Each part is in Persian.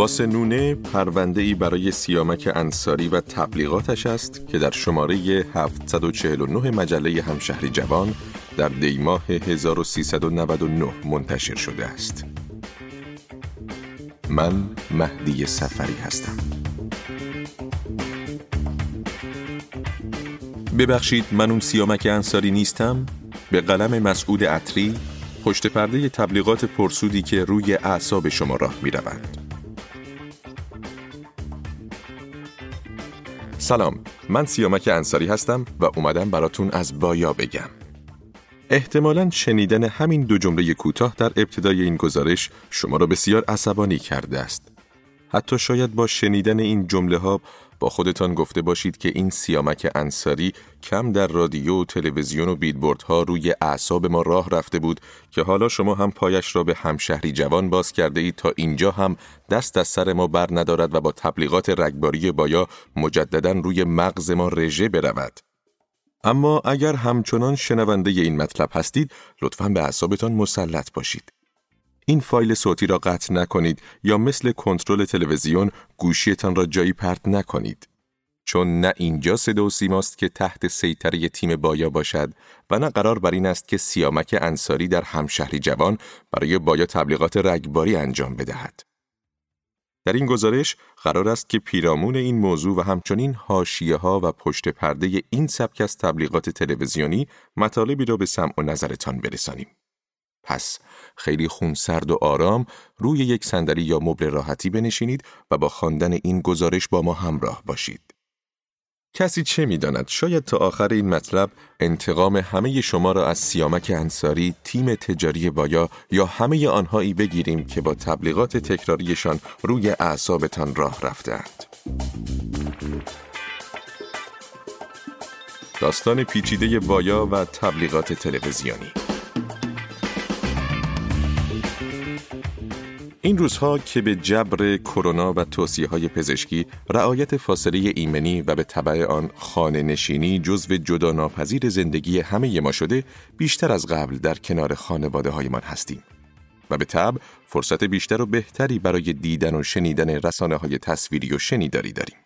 واسه نونه پرونده ای برای سیامک انصاری و تبلیغاتش است که در شماره 749 مجله همشهری جوان در دیماه 1399 منتشر شده است. من مهدی سفری هستم. ببخشید من اون سیامک انصاری نیستم؟ به قلم مسعود عطری پشت پرده تبلیغات پرسودی که روی اعصاب شما راه می روند. سلام. من سیامک انصاری هستم و اومدم براتون از بایا بگم. احتمالا شنیدن همین دو جمله کوتاه در ابتدای این گزارش شما را بسیار عصبانی کرده است. حتی شاید با شنیدن این جمله ها با خودتان گفته باشید که این سیامک انصاری کم در رادیو و تلویزیون و بیدبوردها روی اعصاب ما راه رفته بود که حالا شما هم پایش را به همشهری جوان باز کرده اید تا اینجا هم دست از سر ما بر ندارد و با تبلیغات رگباری بایا مجددا روی مغز ما رژه برود. اما اگر همچنان شنونده این مطلب هستید لطفا به اعصابتان مسلط باشید. این فایل صوتی را قطع نکنید یا مثل کنترل تلویزیون گوشیتان را جایی پرت نکنید. چون نه اینجا صدا و سیماست که تحت سیطره تیم بایا باشد و نه قرار بر این است که سیامک انصاری در همشهری جوان برای بایا تبلیغات رگباری انجام بدهد. در این گزارش قرار است که پیرامون این موضوع و همچنین حاشیه ها و پشت پرده این سبک از تبلیغات تلویزیونی مطالبی را به سمع و نظرتان برسانیم. پس خیلی خونسرد و آرام روی یک صندلی یا مبل راحتی بنشینید و با خواندن این گزارش با ما همراه باشید. کسی چه می‌داند شاید تا آخر این مطلب انتقام همه شما را از سیامک انصاری تیم تجاری بایا یا همه آنهایی بگیریم که با تبلیغات تکراریشان روی اعصابتان راه رفتند. داستان پیچیده بایا و تبلیغات تلویزیونی این روزها که به جبر کرونا و توصیه های پزشکی رعایت فاصله ایمنی و به طبع آن خانه نشینی جزو جدا ناپذیر زندگی همه ما شده بیشتر از قبل در کنار خانواده های من هستیم. و به طب فرصت بیشتر و بهتری برای دیدن و شنیدن رسانه های تصویری و شنیداری داریم.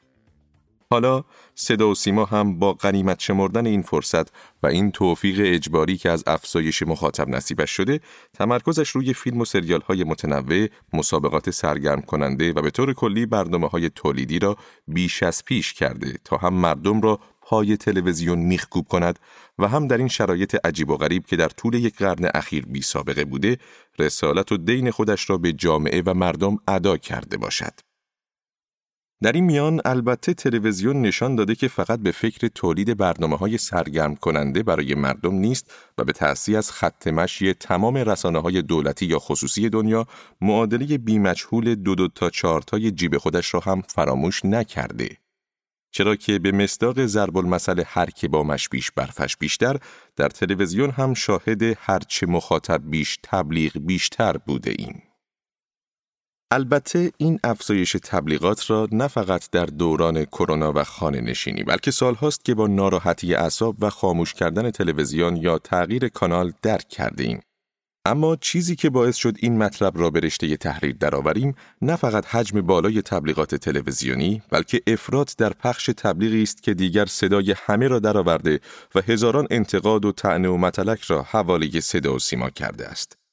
حالا صدا و سیما هم با غنیمت شمردن این فرصت و این توفیق اجباری که از افزایش مخاطب نصیبش شده تمرکزش روی فیلم و سریال های متنوع مسابقات سرگرم کننده و به طور کلی برنامه های تولیدی را بیش از پیش کرده تا هم مردم را پای تلویزیون میخکوب کند و هم در این شرایط عجیب و غریب که در طول یک قرن اخیر بی سابقه بوده رسالت و دین خودش را به جامعه و مردم ادا کرده باشد. در این میان البته تلویزیون نشان داده که فقط به فکر تولید برنامه های سرگرم کننده برای مردم نیست و به تأثیر از خط مشی تمام رسانه های دولتی یا خصوصی دنیا معادله بیمجهول دو دو تا چارتای جیب خودش را هم فراموش نکرده. چرا که به مصداق ضرب المثل هر که با مش بیش برفش بیشتر در تلویزیون هم شاهد هرچه مخاطب بیش تبلیغ بیشتر بوده این. البته این افزایش تبلیغات را نه فقط در دوران کرونا و خانه نشینی بلکه سالهاست که با ناراحتی اعصاب و خاموش کردن تلویزیون یا تغییر کانال درک کرده ایم. اما چیزی که باعث شد این مطلب را به رشته تحریر درآوریم نه فقط حجم بالای تبلیغات تلویزیونی بلکه افراط در پخش تبلیغی است که دیگر صدای همه را درآورده و هزاران انتقاد و طعنه و متلک را حواله صدا و سیما کرده است.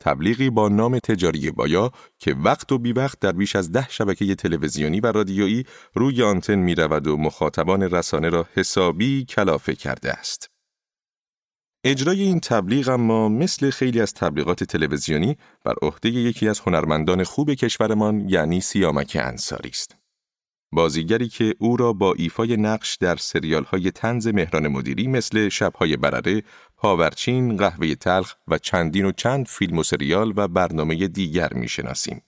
تبلیغی با نام تجاری بایا که وقت و بی وقت در بیش از ده شبکه تلویزیونی و رادیویی روی آنتن می رود و مخاطبان رسانه را حسابی کلافه کرده است. اجرای این تبلیغ اما مثل خیلی از تبلیغات تلویزیونی بر عهده یکی از هنرمندان خوب کشورمان یعنی سیامک انصاری است. بازیگری که او را با ایفای نقش در سریال های تنز مهران مدیری مثل شبهای برره، پاورچین، قهوه تلخ و چندین و چند فیلم و سریال و برنامه دیگر می‌شناسیم.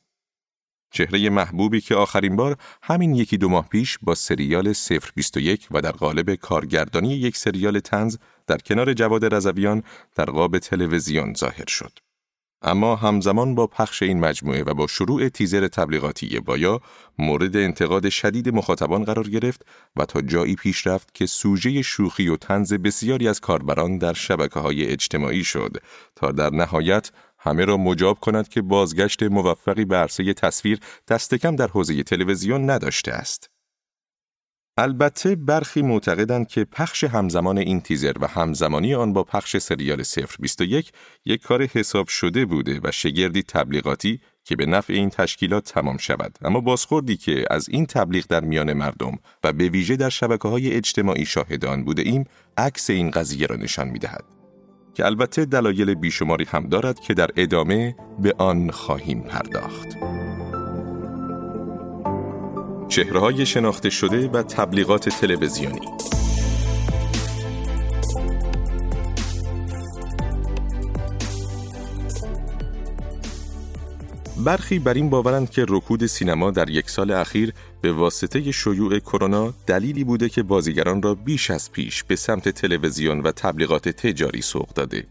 چهره محبوبی که آخرین بار همین یکی دو ماه پیش با سریال 021 و در قالب کارگردانی یک سریال تنز در کنار جواد رزویان در قاب تلویزیون ظاهر شد. اما همزمان با پخش این مجموعه و با شروع تیزر تبلیغاتی بایا مورد انتقاد شدید مخاطبان قرار گرفت و تا جایی پیش رفت که سوژه شوخی و تنز بسیاری از کاربران در شبکه های اجتماعی شد تا در نهایت همه را مجاب کند که بازگشت موفقی به عرصه تصویر دستکم در حوزه تلویزیون نداشته است. البته برخی معتقدند که پخش همزمان این تیزر و همزمانی آن با پخش سریال 021 یک کار حساب شده بوده و شگردی تبلیغاتی که به نفع این تشکیلات تمام شود اما بازخوردی که از این تبلیغ در میان مردم و به ویژه در شبکه های اجتماعی شاهدان بوده ایم عکس این قضیه را نشان می دهد. که البته دلایل بیشماری هم دارد که در ادامه به آن خواهیم پرداخت. چهرههای شناخته شده و تبلیغات تلویزیونی. برخی بر این باورند که رکود سینما در یک سال اخیر به واسطه شیوع کرونا دلیلی بوده که بازیگران را بیش از پیش به سمت تلویزیون و تبلیغات تجاری سوق داده.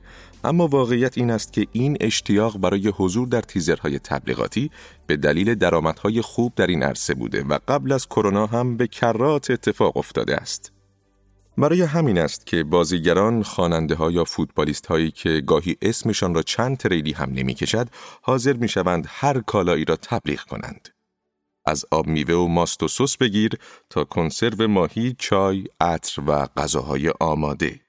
اما واقعیت این است که این اشتیاق برای حضور در تیزرهای تبلیغاتی به دلیل درآمدهای خوب در این عرصه بوده و قبل از کرونا هم به کرات اتفاق افتاده است. برای همین است که بازیگران، خواننده ها یا فوتبالیست هایی که گاهی اسمشان را چند تریلی هم نمی کشد، حاضر می شوند هر کالایی را تبلیغ کنند. از آب میوه و ماست و سس بگیر تا کنسرو ماهی، چای، عطر و غذاهای آماده.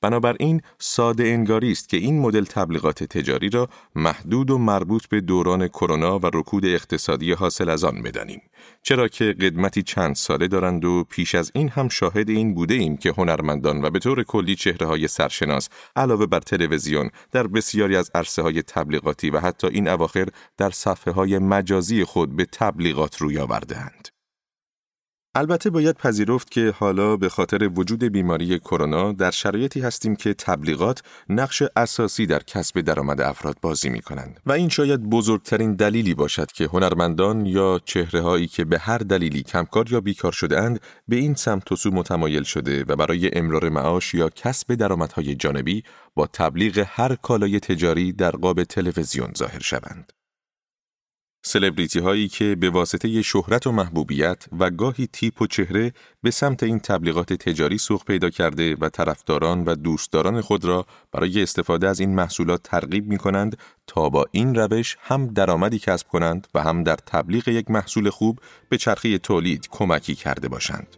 بنابراین ساده انگاری است که این مدل تبلیغات تجاری را محدود و مربوط به دوران کرونا و رکود اقتصادی حاصل از آن بدانیم چرا که قدمتی چند ساله دارند و پیش از این هم شاهد این بوده ایم که هنرمندان و به طور کلی چهره های سرشناس علاوه بر تلویزیون در بسیاری از عرصه های تبلیغاتی و حتی این اواخر در صفحه های مجازی خود به تبلیغات روی آوردهاند. البته باید پذیرفت که حالا به خاطر وجود بیماری کرونا در شرایطی هستیم که تبلیغات نقش اساسی در کسب درآمد افراد بازی می کنند و این شاید بزرگترین دلیلی باشد که هنرمندان یا چهره هایی که به هر دلیلی کمکار یا بیکار شده اند به این سمت و سو متمایل شده و برای امرار معاش یا کسب درآمدهای جانبی با تبلیغ هر کالای تجاری در قاب تلویزیون ظاهر شوند. سلبریتی هایی که به واسطه شهرت و محبوبیت و گاهی تیپ و چهره به سمت این تبلیغات تجاری سوق پیدا کرده و طرفداران و دوستداران خود را برای استفاده از این محصولات ترغیب می کنند تا با این روش هم درآمدی کسب کنند و هم در تبلیغ یک محصول خوب به چرخه تولید کمکی کرده باشند.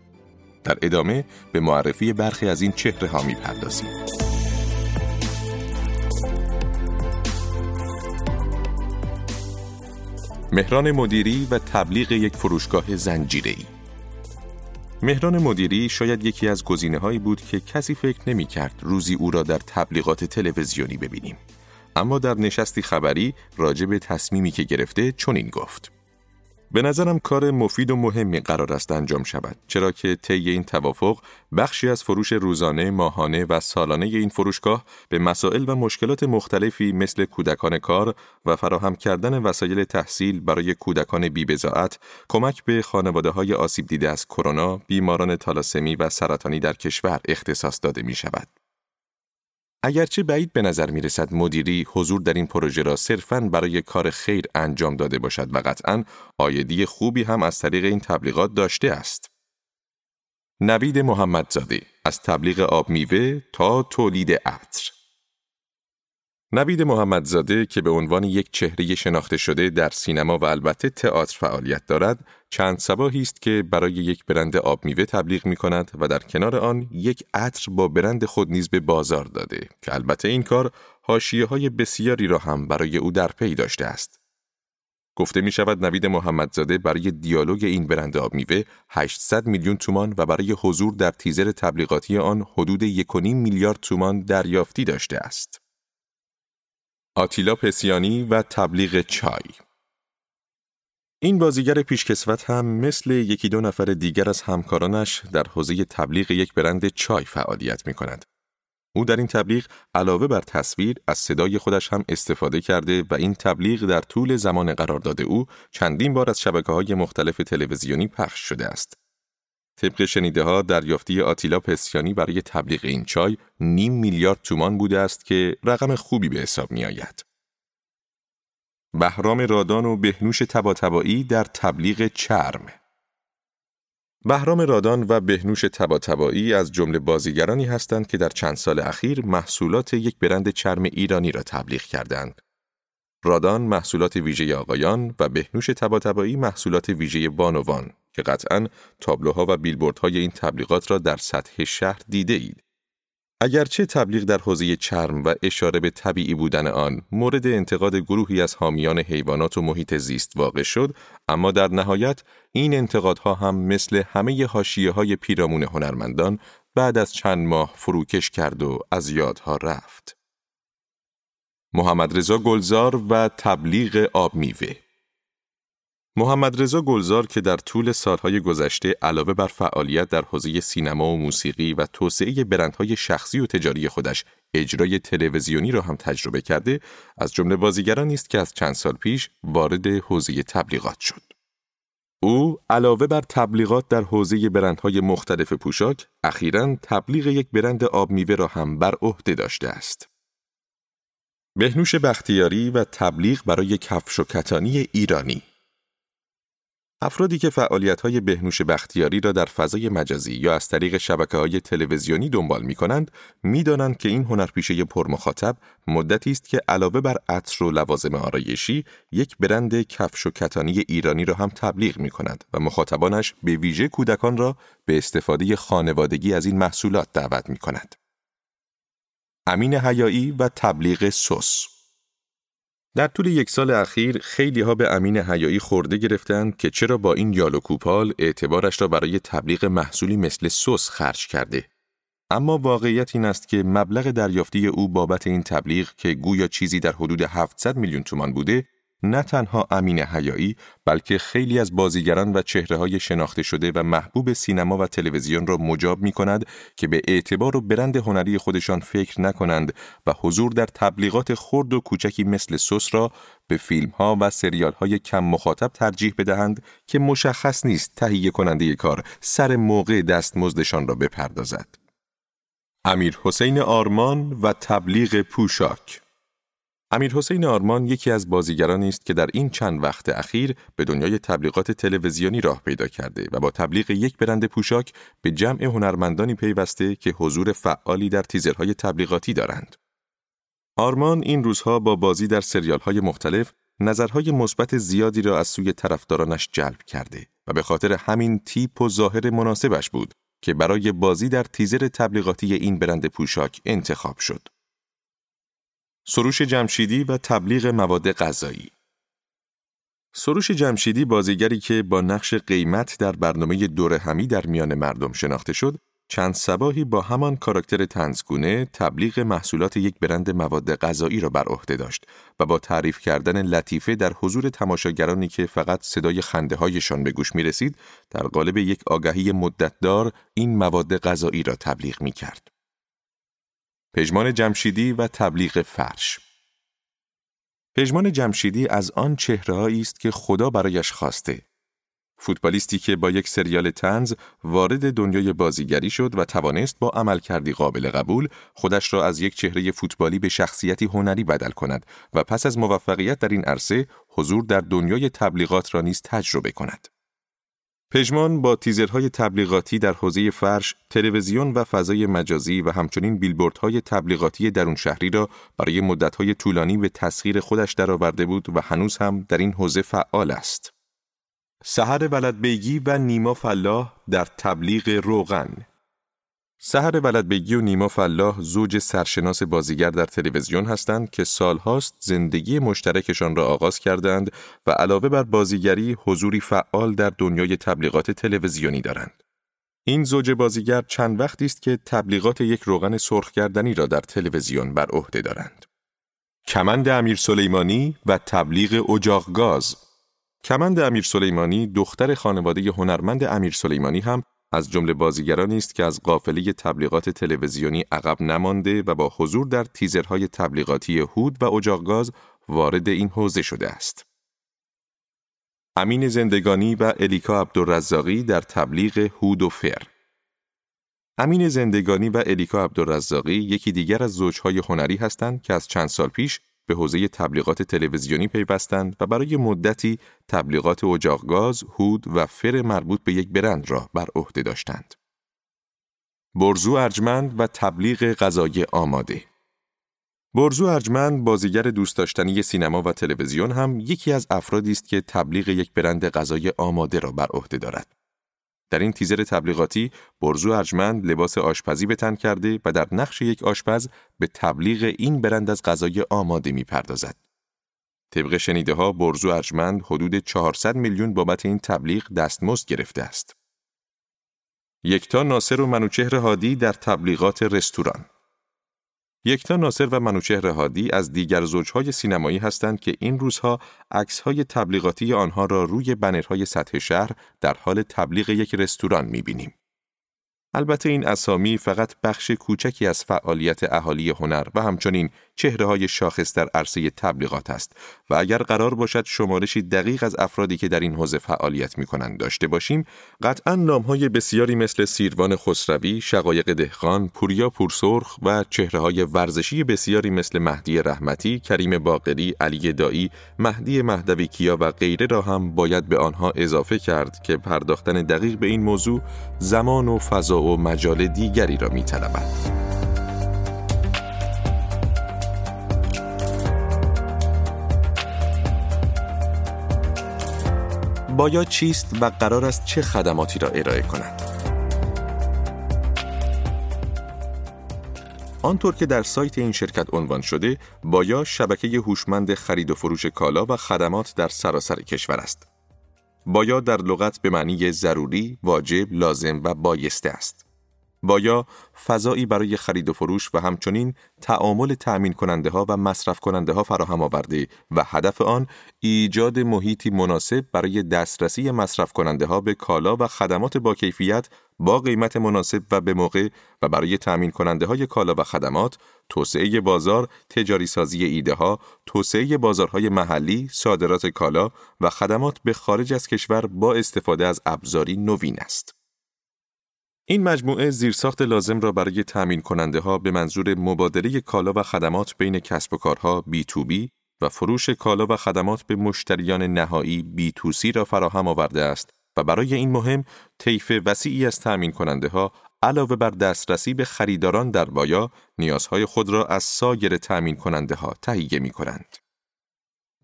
در ادامه به معرفی برخی از این چهره ها می پردازیم. مهران مدیری و تبلیغ یک فروشگاه زنجیره‌ای مهران مدیری شاید یکی از گزینه هایی بود که کسی فکر نمی کرد روزی او را در تبلیغات تلویزیونی ببینیم. اما در نشستی خبری راجع به تصمیمی که گرفته چنین گفت. به نظرم کار مفید و مهمی قرار است انجام شود چرا که طی این توافق بخشی از فروش روزانه، ماهانه و سالانه این فروشگاه به مسائل و مشکلات مختلفی مثل کودکان کار و فراهم کردن وسایل تحصیل برای کودکان بی‌بضاعت کمک به خانواده های آسیب دیده از کرونا، بیماران تالاسمی و سرطانی در کشور اختصاص داده می شود. اگرچه بعید به نظر می رسد مدیری حضور در این پروژه را صرفاً برای کار خیر انجام داده باشد و قطعاً آیدی خوبی هم از طریق این تبلیغات داشته است. نوید محمدزاده از تبلیغ آب میوه تا تولید عطر نوید محمدزاده که به عنوان یک چهره شناخته شده در سینما و البته تئاتر فعالیت دارد، چند سباهی است که برای یک برند آب میوه تبلیغ می کند و در کنار آن یک عطر با برند خود نیز به بازار داده که البته این کار حاشیه های بسیاری را هم برای او در پی داشته است. گفته می شود نوید محمدزاده برای دیالوگ این برند آب میوه 800 میلیون تومان و برای حضور در تیزر تبلیغاتی آن حدود 1.5 میلیارد تومان دریافتی داشته است. آتیلا پسیانی و تبلیغ چای این بازیگر پیشکسوت هم مثل یکی دو نفر دیگر از همکارانش در حوزه تبلیغ یک برند چای فعالیت می کند. او در این تبلیغ علاوه بر تصویر از صدای خودش هم استفاده کرده و این تبلیغ در طول زمان قرارداد او چندین بار از شبکه های مختلف تلویزیونی پخش شده است. طبق شنیده ها دریافتی آتیلا پسیانی برای تبلیغ این چای نیم میلیارد تومان بوده است که رقم خوبی به حساب می آید. بهرام رادان و بهنوش تباتبایی در تبلیغ چرم بهرام رادان و بهنوش تباتبایی از جمله بازیگرانی هستند که در چند سال اخیر محصولات یک برند چرم ایرانی را تبلیغ کردند. رادان محصولات ویژه آقایان و بهنوش تباتبایی محصولات ویژه بانوان که قطعا تابلوها و بیلبوردهای این تبلیغات را در سطح شهر دیده اید. اگرچه تبلیغ در حوزه چرم و اشاره به طبیعی بودن آن مورد انتقاد گروهی از حامیان حیوانات و محیط زیست واقع شد اما در نهایت این انتقادها هم مثل همه حاشیه های پیرامون هنرمندان بعد از چند ماه فروکش کرد و از یادها رفت محمد رضا گلزار و تبلیغ آب میوه محمد رضا گلزار که در طول سالهای گذشته علاوه بر فعالیت در حوزه سینما و موسیقی و توسعه برندهای شخصی و تجاری خودش اجرای تلویزیونی را هم تجربه کرده از جمله بازیگرانی است که از چند سال پیش وارد حوزه تبلیغات شد. او علاوه بر تبلیغات در حوزه برندهای مختلف پوشاک اخیرا تبلیغ یک برند آب میوه را هم بر عهده داشته است. بهنوش بختیاری و تبلیغ برای کفش و کتانی ایرانی افرادی که فعالیت‌های بهنوش بختیاری را در فضای مجازی یا از طریق های تلویزیونی دنبال می‌کنند، می‌دانند که این هنرپیشه پرمخاطب مدتی است که علاوه بر عطر و لوازم آرایشی، یک برند کفش و کتانی ایرانی را هم تبلیغ می‌کند و مخاطبانش به ویژه کودکان را به استفاده خانوادگی از این محصولات دعوت می‌کند. امین حیایی و تبلیغ سس در طول یک سال اخیر خیلی ها به امین حیایی خورده گرفتند که چرا با این یال و کوپال اعتبارش را برای تبلیغ محصولی مثل سس خرج کرده. اما واقعیت این است که مبلغ دریافتی او بابت این تبلیغ که گویا چیزی در حدود 700 میلیون تومان بوده نه تنها امین حیایی بلکه خیلی از بازیگران و چهره های شناخته شده و محبوب سینما و تلویزیون را مجاب می کند که به اعتبار و برند هنری خودشان فکر نکنند و حضور در تبلیغات خرد و کوچکی مثل سس را به فیلم ها و سریال های کم مخاطب ترجیح بدهند که مشخص نیست تهیه کننده کار سر موقع دستمزدشان را بپردازد. امیر حسین آرمان و تبلیغ پوشاک امیر حسین آرمان یکی از بازیگرانی است که در این چند وقت اخیر به دنیای تبلیغات تلویزیونی راه پیدا کرده و با تبلیغ یک برند پوشاک به جمع هنرمندانی پیوسته که حضور فعالی در تیزرهای تبلیغاتی دارند. آرمان این روزها با بازی در سریالهای مختلف نظرهای مثبت زیادی را از سوی طرفدارانش جلب کرده و به خاطر همین تیپ و ظاهر مناسبش بود که برای بازی در تیزر تبلیغاتی این برند پوشاک انتخاب شد. سروش جمشیدی و تبلیغ مواد غذایی سروش جمشیدی بازیگری که با نقش قیمت در برنامه دور همی در میان مردم شناخته شد، چند سباهی با همان کاراکتر تنزگونه تبلیغ محصولات یک برند مواد غذایی را بر عهده داشت و با تعریف کردن لطیفه در حضور تماشاگرانی که فقط صدای خنده هایشان به گوش می رسید، در قالب یک آگهی مدتدار این مواد غذایی را تبلیغ می کرد. پژمان جمشیدی و تبلیغ فرش پژمان جمشیدی از آن چهرههایی است که خدا برایش خواسته. فوتبالیستی که با یک سریال تنز وارد دنیای بازیگری شد و توانست با عملکردی قابل قبول خودش را از یک چهره فوتبالی به شخصیتی هنری بدل کند و پس از موفقیت در این عرصه حضور در دنیای تبلیغات را نیز تجربه کند. پژمان با تیزرهای تبلیغاتی در حوزه فرش، تلویزیون و فضای مجازی و همچنین بیلبوردهای تبلیغاتی درون شهری را برای مدتهای طولانی به تسخیر خودش درآورده بود و هنوز هم در این حوزه فعال است. سحر ولدبیگی و نیما فلاح در تبلیغ روغن سهر ولدبگی و نیما فلاح زوج سرشناس بازیگر در تلویزیون هستند که سالهاست زندگی مشترکشان را آغاز کردند و علاوه بر بازیگری حضوری فعال در دنیای تبلیغات تلویزیونی دارند. این زوج بازیگر چند وقتی است که تبلیغات یک روغن سرخ کردنی را در تلویزیون بر عهده دارند. کمند امیر سلیمانی و تبلیغ اجاق گاز کمند امیر سلیمانی دختر خانواده هنرمند امیر سلیمانی هم از جمله بازیگرانی است که از قافله تبلیغات تلویزیونی عقب نمانده و با حضور در تیزرهای تبلیغاتی هود و اجاقگاز وارد این حوزه شده است. امین زندگانی و الیکا عبدالرزاقی در تبلیغ هود و فر امین زندگانی و الیکا عبدالرزاقی یکی دیگر از زوجهای هنری هستند که از چند سال پیش به حوزه تبلیغات تلویزیونی پیوستند و برای مدتی تبلیغات اجاق هود و فر مربوط به یک برند را بر عهده داشتند. برزو ارجمند و تبلیغ غذای آماده برزو ارجمند بازیگر دوست داشتنی سینما و تلویزیون هم یکی از افرادی است که تبلیغ یک برند غذای آماده را بر عهده دارد. در این تیزر تبلیغاتی برزو ارجمند لباس آشپزی به تن کرده و در نقش یک آشپز به تبلیغ این برند از غذای آماده می پردازد. طبق شنیده ها برزو ارجمند حدود 400 میلیون بابت این تبلیغ دستمزد گرفته است. یکتا ناصر و منوچهر هادی در تبلیغات رستوران یکتا ناصر و منوچهر هادی از دیگر زوجهای سینمایی هستند که این روزها عکسهای تبلیغاتی آنها را روی بنرهای سطح شهر در حال تبلیغ یک رستوران می‌بینیم. البته این اسامی فقط بخش کوچکی از فعالیت اهالی هنر و همچنین چهره های شاخص در عرصه تبلیغات است و اگر قرار باشد شمارشی دقیق از افرادی که در این حوزه فعالیت می کنند داشته باشیم قطعا نام های بسیاری مثل سیروان خسروی، شقایق دهقان، پوریا پورسرخ و چهره های ورزشی بسیاری مثل مهدی رحمتی، کریم باقری، علی دایی، مهدی مهدوی کیا و غیره را هم باید به آنها اضافه کرد که پرداختن دقیق به این موضوع زمان و فضا و مجال دیگری را می بایا چیست و قرار است چه خدماتی را ارائه کند؟ آنطور که در سایت این شرکت عنوان شده، بایا شبکه هوشمند خرید و فروش کالا و خدمات در سراسر کشور است. بایا در لغت به معنی ضروری، واجب، لازم و بایسته است. بایا فضایی برای خرید و فروش و همچنین تعامل تأمین کننده ها و مصرف کننده ها فراهم آورده و هدف آن ایجاد محیطی مناسب برای دسترسی مصرف کننده ها به کالا و خدمات با کیفیت با قیمت مناسب و به موقع و برای تأمین کننده های کالا و خدمات، توسعه بازار، تجاری سازی ایده ها، توسعه بازارهای محلی، صادرات کالا و خدمات به خارج از کشور با استفاده از ابزاری نوین است. این مجموعه زیرساخت لازم را برای تأمین کننده ها به منظور مبادله کالا و خدمات بین کسب و کارها B2B و فروش کالا و خدمات به مشتریان نهایی B2C را فراهم آورده است و برای این مهم طیف وسیعی از تأمین کننده ها علاوه بر دسترسی به خریداران در بایا نیازهای خود را از سایر تأمین کننده ها تهیه می کنند.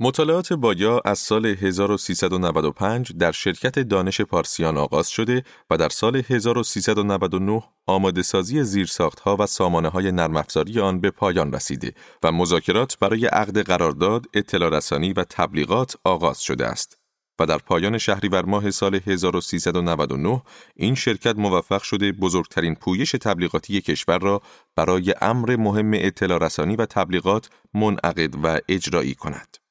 مطالعات بایا از سال 1395 در شرکت دانش پارسیان آغاز شده و در سال 1399 آماده سازی زیرساختها و سامانه های نرم آن به پایان رسیده و مذاکرات برای عقد قرارداد، اطلاع رسانی و تبلیغات آغاز شده است. و در پایان شهریور ماه سال 1399 این شرکت موفق شده بزرگترین پویش تبلیغاتی کشور را برای امر مهم اطلاع رسانی و تبلیغات منعقد و اجرایی کند.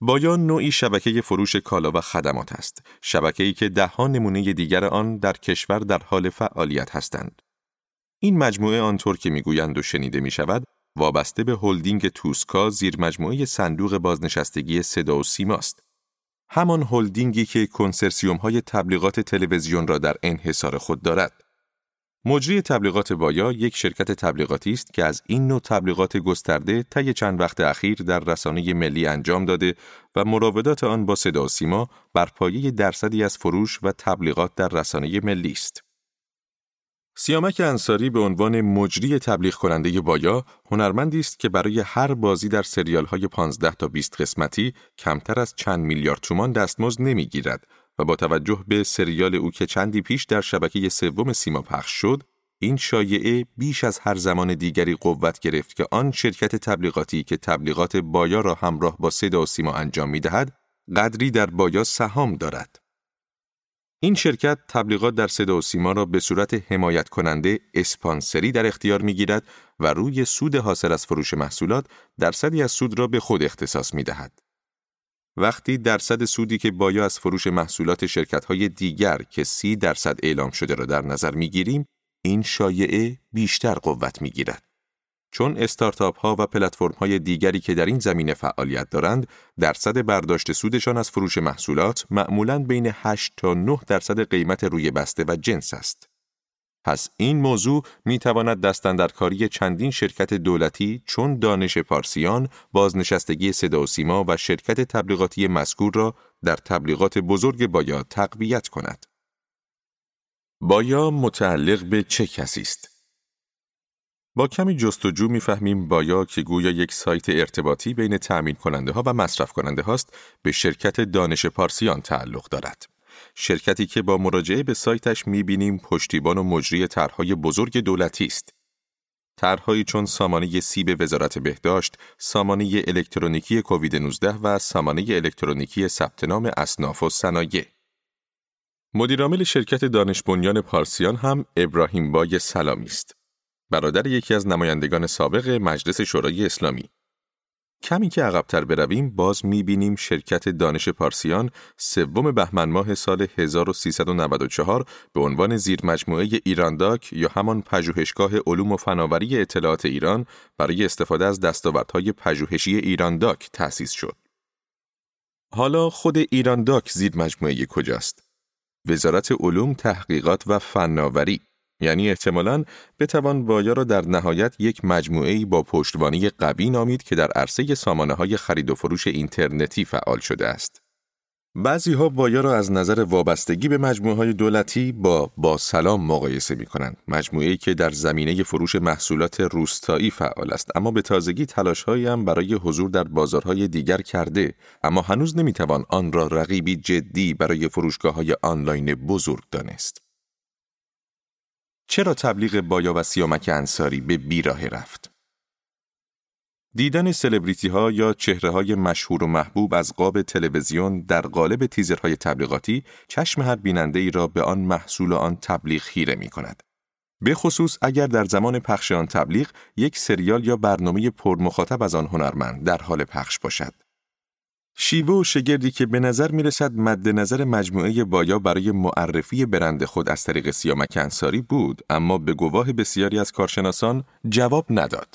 بایان نوعی شبکه فروش کالا و خدمات است. شبکه‌ای که دهها نمونه دیگر آن در کشور در حال فعالیت هستند. این مجموعه آنطور که می‌گویند و شنیده می شود، وابسته به هلدینگ توسکا زیر مجموعه صندوق بازنشستگی صدا و سیماست. همان هلدینگی که کنسرسیوم های تبلیغات تلویزیون را در انحصار خود دارد. مجری تبلیغات بایا یک شرکت تبلیغاتی است که از این نوع تبلیغات گسترده طی چند وقت اخیر در رسانه ملی انجام داده و مراودات آن با صدا و سیما بر پایه درصدی از فروش و تبلیغات در رسانه ملی است. سیامک انصاری به عنوان مجری تبلیغ کننده بایا هنرمندی است که برای هر بازی در سریال های 15 تا 20 قسمتی کمتر از چند میلیارد تومان دستمزد نمی‌گیرد و با توجه به سریال او که چندی پیش در شبکه سوم سیما پخش شد، این شایعه بیش از هر زمان دیگری قوت گرفت که آن شرکت تبلیغاتی که تبلیغات بایا را همراه با صدا و سیما انجام می دهد، قدری در بایا سهام دارد. این شرکت تبلیغات در صدا و سیما را به صورت حمایت کننده اسپانسری در اختیار می گیرد و روی سود حاصل از فروش محصولات درصدی از سود را به خود اختصاص می دهد. وقتی درصد سودی که بایا از فروش محصولات شرکت های دیگر که سی درصد اعلام شده را در نظر می گیریم، این شایعه بیشتر قوت می گیرد. چون استارتاپ ها و پلتفرم های دیگری که در این زمینه فعالیت دارند، درصد برداشت سودشان از فروش محصولات معمولاً بین 8 تا 9 درصد قیمت روی بسته و جنس است. پس این موضوع می تواند دستندرکاری چندین شرکت دولتی چون دانش پارسیان، بازنشستگی صدا و سیما و شرکت تبلیغاتی مذکور را در تبلیغات بزرگ بایا تقویت کند. بایا متعلق به چه کسی است؟ با کمی جستجو می‌فهمیم بایا که گویا یک سایت ارتباطی بین تأمین کننده ها و مصرف کننده هاست به شرکت دانش پارسیان تعلق دارد. شرکتی که با مراجعه به سایتش می‌بینیم پشتیبان و مجری طرحهای بزرگ دولتی است. طرحهایی چون سامانه سیب وزارت بهداشت، سامانه الکترونیکی کووید 19 و سامانه الکترونیکی ثبت نام اصناف و صنایع. مدیرعامل شرکت دانش بنیان پارسیان هم ابراهیم بای سلامی است. برادر یکی از نمایندگان سابق مجلس شورای اسلامی کمی که عقبتر برویم باز می‌بینیم شرکت دانش پارسیان سوم بهمن ماه سال 1394 به عنوان زیر مجموعه ایرانداک یا همان پژوهشگاه علوم و فناوری اطلاعات ایران برای استفاده از دستاوردهای پژوهشی ایرانداک تأسیس شد. حالا خود ایرانداک زیر مجموعه کجاست؟ وزارت علوم تحقیقات و فناوری یعنی احتمالاً بتوان بایا را در نهایت یک مجموعه با پشتوانی قوی نامید که در عرصه سامانه های خرید و فروش اینترنتی فعال شده است. بعضی ها بایا را از نظر وابستگی به مجموعه های دولتی با با سلام مقایسه می کنند. مجموعه که در زمینه فروش محصولات روستایی فعال است اما به تازگی تلاش هم برای حضور در بازارهای دیگر کرده اما هنوز نمی توان آن را رقیبی جدی برای فروشگاه های آنلاین بزرگ دانست. چرا تبلیغ بایا و سیامک انصاری به بیراه رفت؟ دیدن سلبریتی ها یا چهره های مشهور و محبوب از قاب تلویزیون در قالب تیزرهای تبلیغاتی چشم هر بیننده ای را به آن محصول آن تبلیغ خیره می کند. به خصوص اگر در زمان پخش آن تبلیغ یک سریال یا برنامه پرمخاطب از آن هنرمند در حال پخش باشد. شیوه و شگردی که به نظر می رسد مد نظر مجموعه بایا برای معرفی برند خود از طریق سیامک انصاری بود اما به گواه بسیاری از کارشناسان جواب نداد.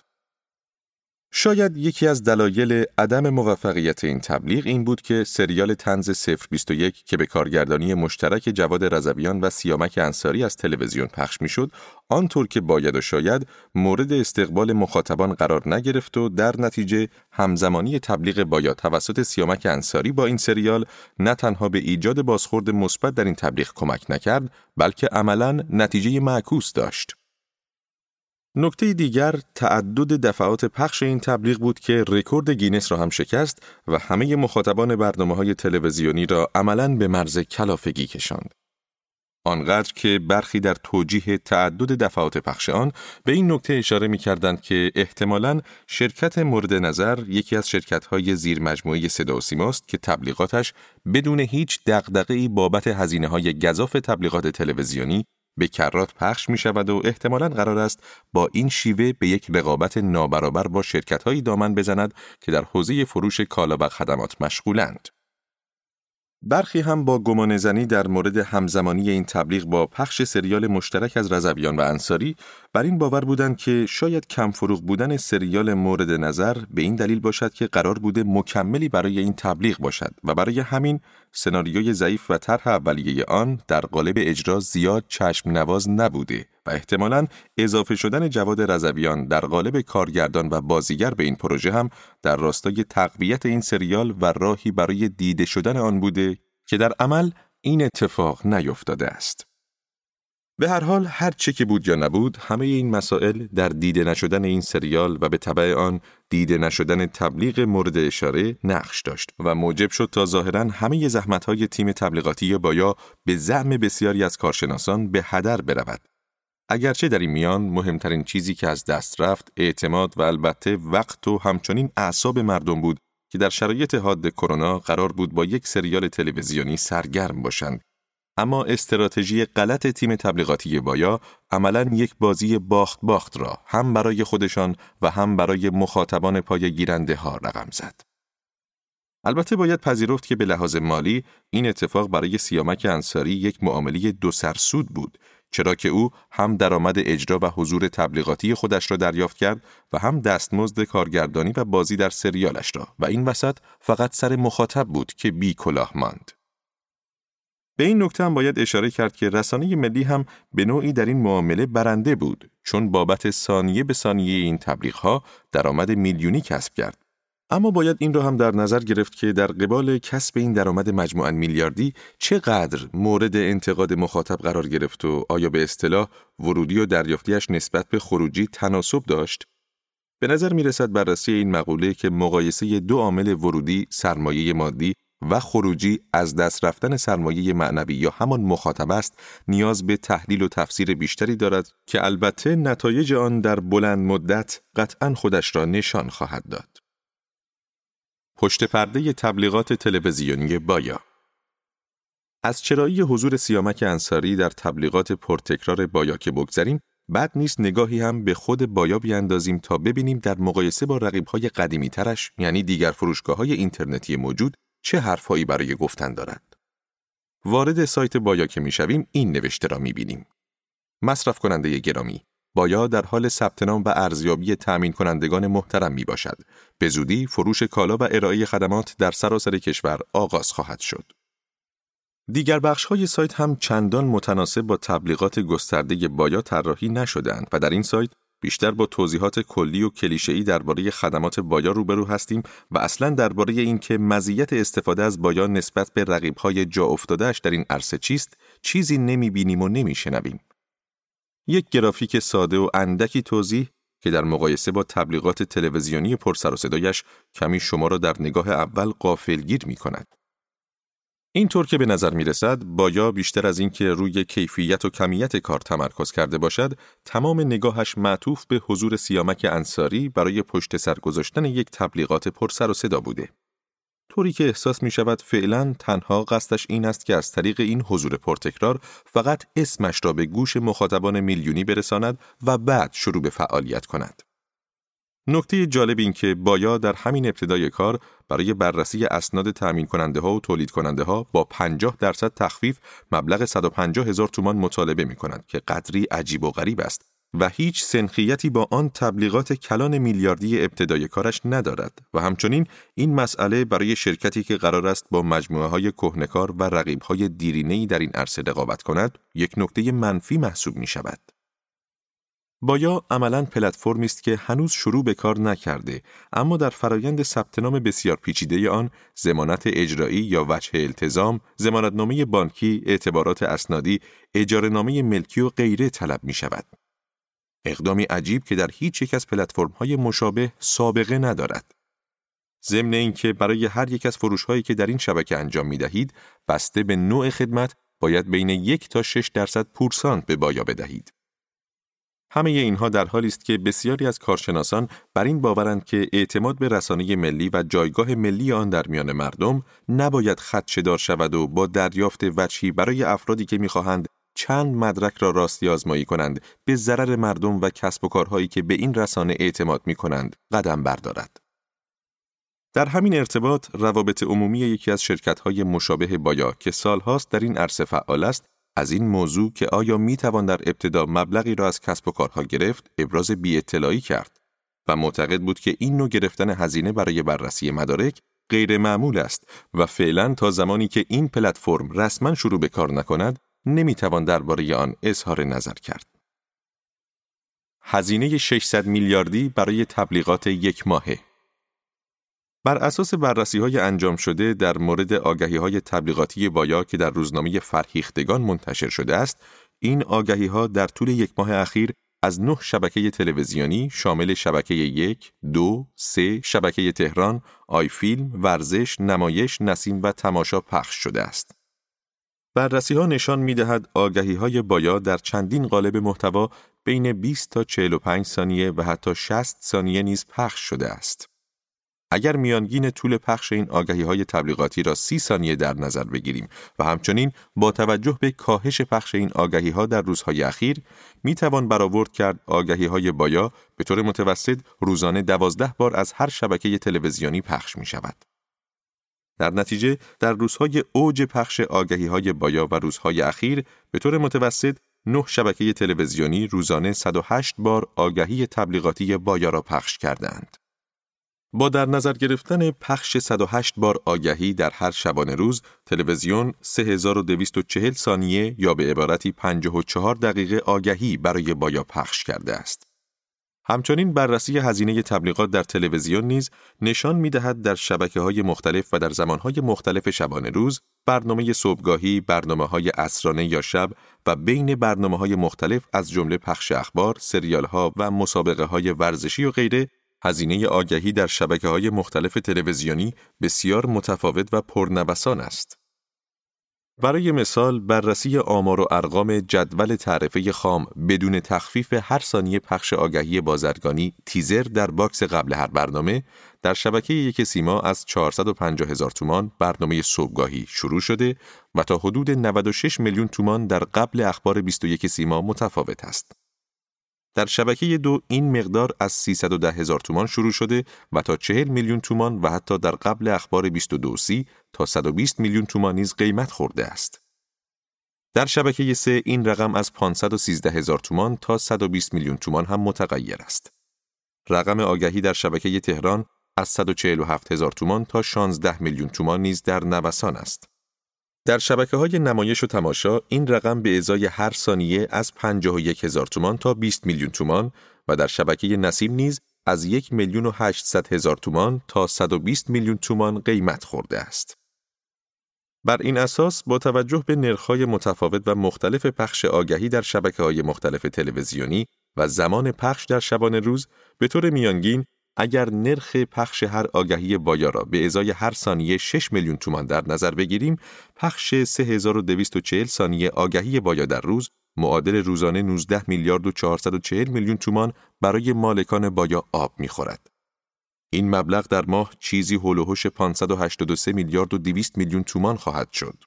شاید یکی از دلایل عدم موفقیت این تبلیغ این بود که سریال تنز 021 که به کارگردانی مشترک جواد رضویان و سیامک انصاری از تلویزیون پخش می‌شد، آنطور که باید و شاید مورد استقبال مخاطبان قرار نگرفت و در نتیجه همزمانی تبلیغ باید توسط سیامک انصاری با این سریال نه تنها به ایجاد بازخورد مثبت در این تبلیغ کمک نکرد، بلکه عملا نتیجه معکوس داشت. نکته دیگر تعدد دفعات پخش این تبلیغ بود که رکورد گینس را هم شکست و همه مخاطبان برنامه های تلویزیونی را عملاً به مرز کلافگی کشاند. آنقدر که برخی در توجیه تعدد دفعات پخش آن به این نکته اشاره می کردند که احتمالاً شرکت مورد نظر یکی از شرکت های زیر مجموعه صدا و سیماست که تبلیغاتش بدون هیچ دغدغه‌ای بابت هزینه های گذاف تبلیغات تلویزیونی به کرات پخش می شود و احتمالا قرار است با این شیوه به یک رقابت نابرابر با شرکت هایی دامن بزند که در حوزه فروش کالا و خدمات مشغولند. برخی هم با گمان زنی در مورد همزمانی این تبلیغ با پخش سریال مشترک از رضویان و انصاری بر این باور بودند که شاید کم فروغ بودن سریال مورد نظر به این دلیل باشد که قرار بوده مکملی برای این تبلیغ باشد و برای همین سناریوی ضعیف و طرح اولیه آن در قالب اجرا زیاد چشم نواز نبوده و احتمالاً اضافه شدن جواد رضویان در قالب کارگردان و بازیگر به این پروژه هم در راستای تقویت این سریال و راهی برای دیده شدن آن بوده که در عمل این اتفاق نیفتاده است. به هر حال هر چه که بود یا نبود همه این مسائل در دیده نشدن این سریال و به طبع آن دیده نشدن تبلیغ مورد اشاره نقش داشت و موجب شد تا ظاهرا همه زحمت های تیم تبلیغاتی بایا به زعم بسیاری از کارشناسان به هدر برود. اگرچه در این میان مهمترین چیزی که از دست رفت اعتماد و البته وقت و همچنین اعصاب مردم بود که در شرایط حاد کرونا قرار بود با یک سریال تلویزیونی سرگرم باشند. اما استراتژی غلط تیم تبلیغاتی بایا عملا یک بازی باخت باخت را هم برای خودشان و هم برای مخاطبان پای گیرنده ها رقم زد. البته باید پذیرفت که به لحاظ مالی این اتفاق برای سیامک انصاری یک معامله دو سرسود بود چرا که او هم درآمد اجرا و حضور تبلیغاتی خودش را دریافت کرد و هم دستمزد کارگردانی و بازی در سریالش را و این وسط فقط سر مخاطب بود که بی کلاه ماند. به این نکته هم باید اشاره کرد که رسانه ملی هم به نوعی در این معامله برنده بود چون بابت ثانیه به ثانیه این تبلیغها درآمد میلیونی کسب کرد اما باید این را هم در نظر گرفت که در قبال کسب این درآمد مجموعاً میلیاردی چقدر مورد انتقاد مخاطب قرار گرفت و آیا به اصطلاح ورودی و دریافتیش نسبت به خروجی تناسب داشت؟ به نظر می رسد بررسی این مقوله که مقایسه دو عامل ورودی سرمایه مادی و خروجی از دست رفتن سرمایه معنوی یا همان مخاطب است نیاز به تحلیل و تفسیر بیشتری دارد که البته نتایج آن در بلند مدت قطعا خودش را نشان خواهد داد. پشت پرده تبلیغات تلویزیونی بایا از چرایی حضور سیامک انصاری در تبلیغات پرتکرار بایا که بگذریم بعد نیست نگاهی هم به خود بایا بیاندازیم تا ببینیم در مقایسه با رقیبهای قدیمی ترش یعنی دیگر فروشگاه های اینترنتی موجود چه حرفهایی برای گفتن دارند. وارد سایت بایا که می‌شویم این نوشته را می‌بینیم. مصرف کننده گرامی بایا در حال ثبت نام و ارزیابی تأمین کنندگان محترم می باشد. به زودی فروش کالا و ارائه خدمات در سراسر کشور آغاز خواهد شد. دیگر بخش های سایت هم چندان متناسب با تبلیغات گسترده بایا طراحی نشدند و در این سایت بیشتر با توضیحات کلی و کلیشه‌ای درباره خدمات بایا روبرو هستیم و اصلا درباره اینکه مزیت استفاده از بایا نسبت به رقیب‌های جا افتادهش در این عرصه چیست چیزی نمی‌بینیم و نمی‌شنویم. یک گرافیک ساده و اندکی توضیح که در مقایسه با تبلیغات تلویزیونی پرسر و صدایش کمی شما را در نگاه اول قافلگیر می کند. اینطور که به نظر می رسد بایا بیشتر از اینکه روی کیفیت و کمیت کار تمرکز کرده باشد تمام نگاهش معطوف به حضور سیامک انصاری برای پشت سر گذاشتن یک تبلیغات پرسر و صدا بوده طوری که احساس می شود فعلا تنها قصدش این است که از طریق این حضور پرتکرار فقط اسمش را به گوش مخاطبان میلیونی برساند و بعد شروع به فعالیت کند. نکته جالب این که بایا در همین ابتدای کار برای بررسی اسناد تأمین کننده ها و تولید کننده ها با 50 درصد تخفیف مبلغ 150 هزار تومان مطالبه می کند که قدری عجیب و غریب است و هیچ سنخیتی با آن تبلیغات کلان میلیاردی ابتدای کارش ندارد و همچنین این مسئله برای شرکتی که قرار است با مجموعه های کهنکار و رقیب های دیرینه‌ای در این عرصه رقابت کند یک نکته منفی محسوب می شود. بایا عملا پلتفرمی است که هنوز شروع به کار نکرده اما در فرایند ثبت نام بسیار پیچیده آن زمانت اجرایی یا وجه التزام، زمانتنامه بانکی، اعتبارات اسنادی، اجاره ملکی و غیره طلب می شود. اقدامی عجیب که در هیچ یک از های مشابه سابقه ندارد. ضمن اینکه برای هر یک از هایی که در این شبکه انجام می دهید، بسته به نوع خدمت باید بین یک تا 6 درصد پورسانت به بایا بدهید. همه اینها در حالی است که بسیاری از کارشناسان بر این باورند که اعتماد به رسانه ملی و جایگاه ملی آن در میان مردم نباید خدشدار شود و با دریافت وجهی برای افرادی که می‌خواهند چند مدرک را راستی آزمایی کنند به ضرر مردم و کسب و کارهایی که به این رسانه اعتماد می کنند قدم بردارد. در همین ارتباط روابط عمومی یکی از شرکت‌های مشابه بایا که سالهاست در این عرصه فعال است از این موضوع که آیا می توان در ابتدا مبلغی را از کسب و کارها گرفت ابراز بی اطلاعی کرد و معتقد بود که این نوع گرفتن هزینه برای بررسی مدارک غیر معمول است و فعلا تا زمانی که این پلتفرم رسما شروع به کار نکند نمی‌توان درباره آن اظهار نظر کرد. هزینه 600 میلیاردی برای تبلیغات یک ماهه بر اساس بررسی های انجام شده در مورد آگهی های تبلیغاتی بایا که در روزنامه فرهیختگان منتشر شده است، این آگهی ها در طول یک ماه اخیر از نه شبکه تلویزیونی شامل شبکه یک، دو، سه، شبکه تهران، آی فیلم، ورزش، نمایش، نسیم و تماشا پخش شده است. بررسی ها نشان می دهد آگهی های بایا در چندین قالب محتوا بین 20 تا 45 ثانیه و حتی 60 ثانیه نیز پخش شده است. اگر میانگین طول پخش این آگهی های تبلیغاتی را 30 ثانیه در نظر بگیریم و همچنین با توجه به کاهش پخش این آگهی ها در روزهای اخیر می توان برآورد کرد آگهی های بایا به طور متوسط روزانه دوازده بار از هر شبکه تلویزیونی پخش می شود. در نتیجه در روزهای اوج پخش آگهی های بایا و روزهای اخیر به طور متوسط نه شبکه تلویزیونی روزانه 108 بار آگهی تبلیغاتی بایا را پخش کردند. با در نظر گرفتن پخش 108 بار آگهی در هر شبانه روز، تلویزیون 3240 ثانیه یا به عبارتی 54 دقیقه آگهی برای بایا پخش کرده است. همچنین بررسی هزینه تبلیغات در تلویزیون نیز نشان می دهد در شبکه های مختلف و در زمانهای مختلف شبانه روز برنامه صبحگاهی، برنامه های عصرانه یا شب و بین برنامه های مختلف از جمله پخش اخبار، سریال ها و مسابقه های ورزشی و غیره هزینه آگهی در شبکه های مختلف تلویزیونی بسیار متفاوت و پرنوسان است. برای مثال بررسی آمار و ارقام جدول تعرفه خام بدون تخفیف هر ثانیه پخش آگهی بازرگانی تیزر در باکس قبل هر برنامه در شبکه یک سیما از 450 هزار تومان برنامه صبحگاهی شروع شده و تا حدود 96 میلیون تومان در قبل اخبار 21 سیما متفاوت است. در شبکه دو این مقدار از 310 هزار تومان شروع شده و تا 40 میلیون تومان و حتی در قبل اخبار 22 سی تا 120 میلیون تومان نیز قیمت خورده است. در شبکه سه این رقم از 513 هزار تومان تا 120 میلیون تومان هم متغیر است. رقم آگهی در شبکه تهران از 147 هزار تومان تا 16 میلیون تومان نیز در نوسان است. در شبکه های نمایش و تماشا این رقم به ازای هر ثانیه از 51 هزار تومان تا 20 میلیون تومان و در شبکه نسیم نیز از یک میلیون و 800 هزار تومان تا 120 میلیون تومان قیمت خورده است. بر این اساس با توجه به نرخ‌های متفاوت و مختلف پخش آگهی در شبکه های مختلف تلویزیونی و زمان پخش در شبانه روز به طور میانگین اگر نرخ پخش هر آگهی بایا را به ازای هر ثانیه 6 میلیون تومان در نظر بگیریم، پخش 3240 ثانیه آگهی بایا در روز معادل روزانه 19 میلیارد و 440 میلیون تومان برای مالکان بایا آب می‌خورد. این مبلغ در ماه چیزی هلوهوش 583 میلیارد و 200 میلیون تومان خواهد شد.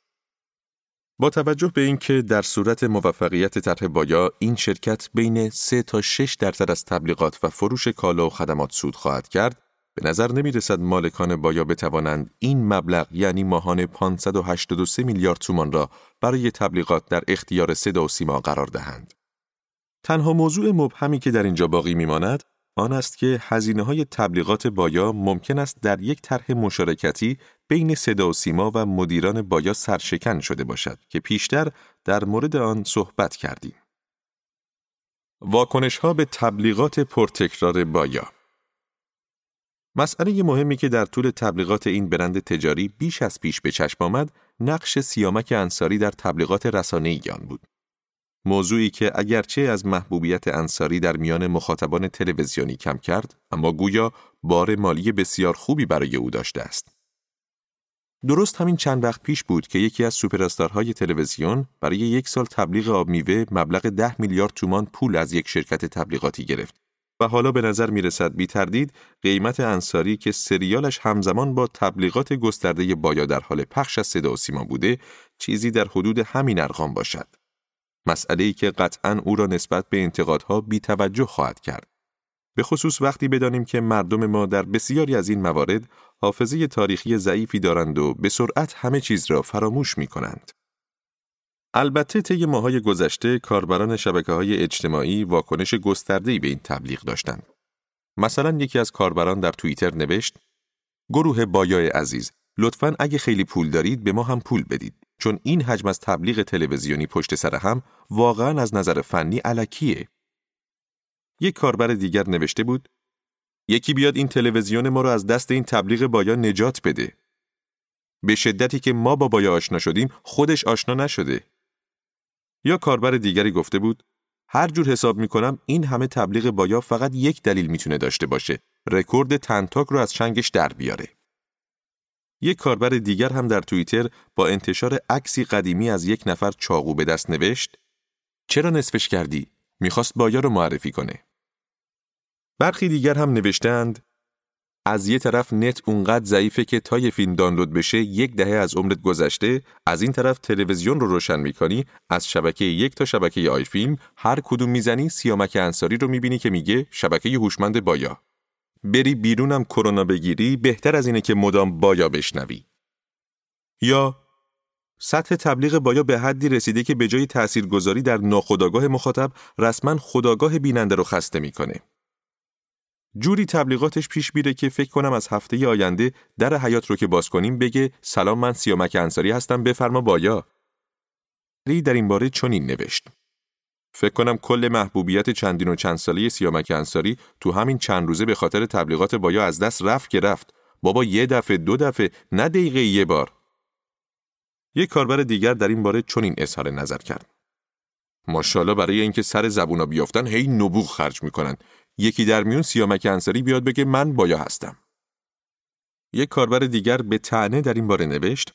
با توجه به اینکه در صورت موفقیت طرح بایا این شرکت بین 3 تا 6 درصد از تبلیغات و فروش کالا و خدمات سود خواهد کرد به نظر نمی رسد مالکان بایا بتوانند این مبلغ یعنی ماهانه 583 میلیارد تومان را برای تبلیغات در اختیار صدا و سیما قرار دهند. تنها موضوع مبهمی که در اینجا باقی میماند آن است که هزینه های تبلیغات بایا ممکن است در یک طرح مشارکتی بین صدا و سیما و مدیران بایا سرشکن شده باشد که پیشتر در مورد آن صحبت کردیم. واکنش ها به تبلیغات پرتکرار بایا مسئله مهمی که در طول تبلیغات این برند تجاری بیش از پیش به چشم آمد، نقش سیامک انصاری در تبلیغات رسانه آن بود. موضوعی که اگرچه از محبوبیت انصاری در میان مخاطبان تلویزیونی کم کرد، اما گویا بار مالی بسیار خوبی برای او داشته است. درست همین چند وقت پیش بود که یکی از سوپراستارهای تلویزیون برای یک سال تبلیغ آب میوه مبلغ ده میلیارد تومان پول از یک شرکت تبلیغاتی گرفت و حالا به نظر می رسد بی تردید قیمت انصاری که سریالش همزمان با تبلیغات گسترده بایا در حال پخش از صدا و سیما بوده چیزی در حدود همین ارقام باشد. مسئله ای که قطعا او را نسبت به انتقادها بی توجه خواهد کرد. به خصوص وقتی بدانیم که مردم ما در بسیاری از این موارد حافظه تاریخی ضعیفی دارند و به سرعت همه چیز را فراموش می کنند. البته طی ماهای گذشته کاربران شبکه های اجتماعی واکنش گسترده‌ای به این تبلیغ داشتند. مثلا یکی از کاربران در توییتر نوشت گروه بایای عزیز لطفا اگه خیلی پول دارید به ما هم پول بدید چون این حجم از تبلیغ تلویزیونی پشت سر هم واقعا از نظر فنی علکیه. یک کاربر دیگر نوشته بود یکی بیاد این تلویزیون ما رو از دست این تبلیغ بایا نجات بده. به شدتی که ما با بایا آشنا شدیم خودش آشنا نشده. یا کاربر دیگری گفته بود هر جور حساب می کنم این همه تبلیغ بایا فقط یک دلیل می‌تونه داشته باشه رکورد تنتاک رو از چنگش در بیاره. یک کاربر دیگر هم در توییتر با انتشار عکسی قدیمی از یک نفر چاقو به دست نوشت چرا نصفش کردی؟ می‌خواست بایا رو معرفی کنه. برخی دیگر هم نوشتند از یه طرف نت اونقدر ضعیفه که تا یه فیلم دانلود بشه یک دهه از عمرت گذشته از این طرف تلویزیون رو روشن می‌کنی از شبکه یک تا شبکه آی فیلم هر کدوم می‌زنی سیامک انصاری رو می‌بینی که میگه شبکه هوشمند بایا بری بیرونم کرونا بگیری بهتر از اینه که مدام بایا بشنوی یا سطح تبلیغ بایا به حدی رسیده که به جای تاثیرگذاری در ناخودآگاه مخاطب رسما خداگاه بیننده رو خسته می‌کنه. جوری تبلیغاتش پیش میره که فکر کنم از هفته آینده در حیات رو که باز کنیم بگه سلام من سیامک انصاری هستم بفرما بایا. ری در این باره چنین نوشت. فکر کنم کل محبوبیت چندین و چند ساله سیامک انصاری تو همین چند روزه به خاطر تبلیغات بایا از دست رفت که رفت. بابا یه دفعه دو دفعه نه دقیقه یه بار. یک کاربر دیگر در این باره چنین اظهار نظر کرد. ماشاءالله برای اینکه سر زبونا بیافتن هی نبوغ خرج می‌کنن. یکی در میون سیامک انصاری بیاد بگه من بایا هستم. یک کاربر دیگر به تعنه در این باره نوشت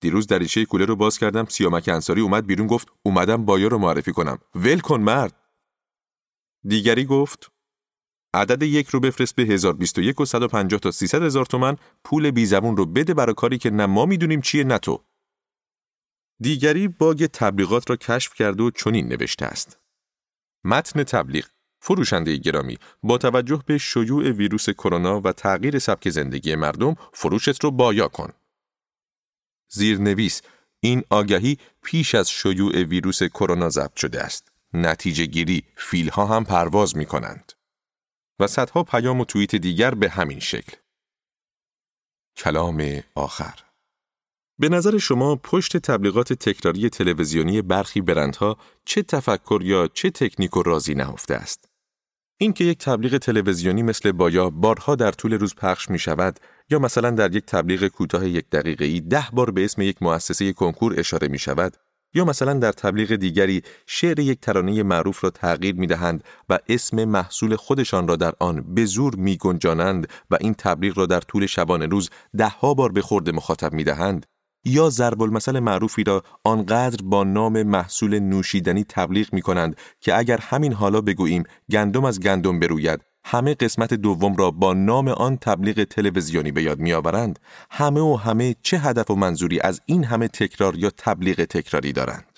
دیروز دریچه کوله رو باز کردم سیامک انصاری اومد بیرون گفت اومدم بایا رو معرفی کنم. ول کن مرد. دیگری گفت عدد یک رو بفرست به 1021 و 150 تا 300 هزار تومن پول بی زبون رو بده برای کاری که نه ما می‌دونیم چیه نه تو. دیگری باگ تبلیغات را کشف کرده و چنین نوشته است. متن تبلیغ فروشنده گرامی با توجه به شیوع ویروس کرونا و تغییر سبک زندگی مردم فروشت رو بایا کن. زیرنویس این آگهی پیش از شیوع ویروس کرونا ضبط شده است. نتیجه گیری فیلها هم پرواز می کنند. و صدها پیام و توییت دیگر به همین شکل. کلام آخر به نظر شما پشت تبلیغات تکراری تلویزیونی برخی برندها چه تفکر یا چه تکنیک و رازی نهفته است؟ اینکه یک تبلیغ تلویزیونی مثل بایا بارها در طول روز پخش می شود یا مثلا در یک تبلیغ کوتاه یک دقیقه ای ده بار به اسم یک مؤسسه کنکور اشاره می شود یا مثلا در تبلیغ دیگری شعر یک ترانه معروف را تغییر می دهند و اسم محصول خودشان را در آن به زور می گنجانند و این تبلیغ را در طول شبانه روز دهها بار به خورد مخاطب می دهند یا ضرب المثل معروفی را آنقدر با نام محصول نوشیدنی تبلیغ می کنند که اگر همین حالا بگوییم گندم از گندم بروید. همه قسمت دوم را با نام آن تبلیغ تلویزیونی به یاد میآورند همه و همه چه هدف و منظوری از این همه تکرار یا تبلیغ تکراری دارند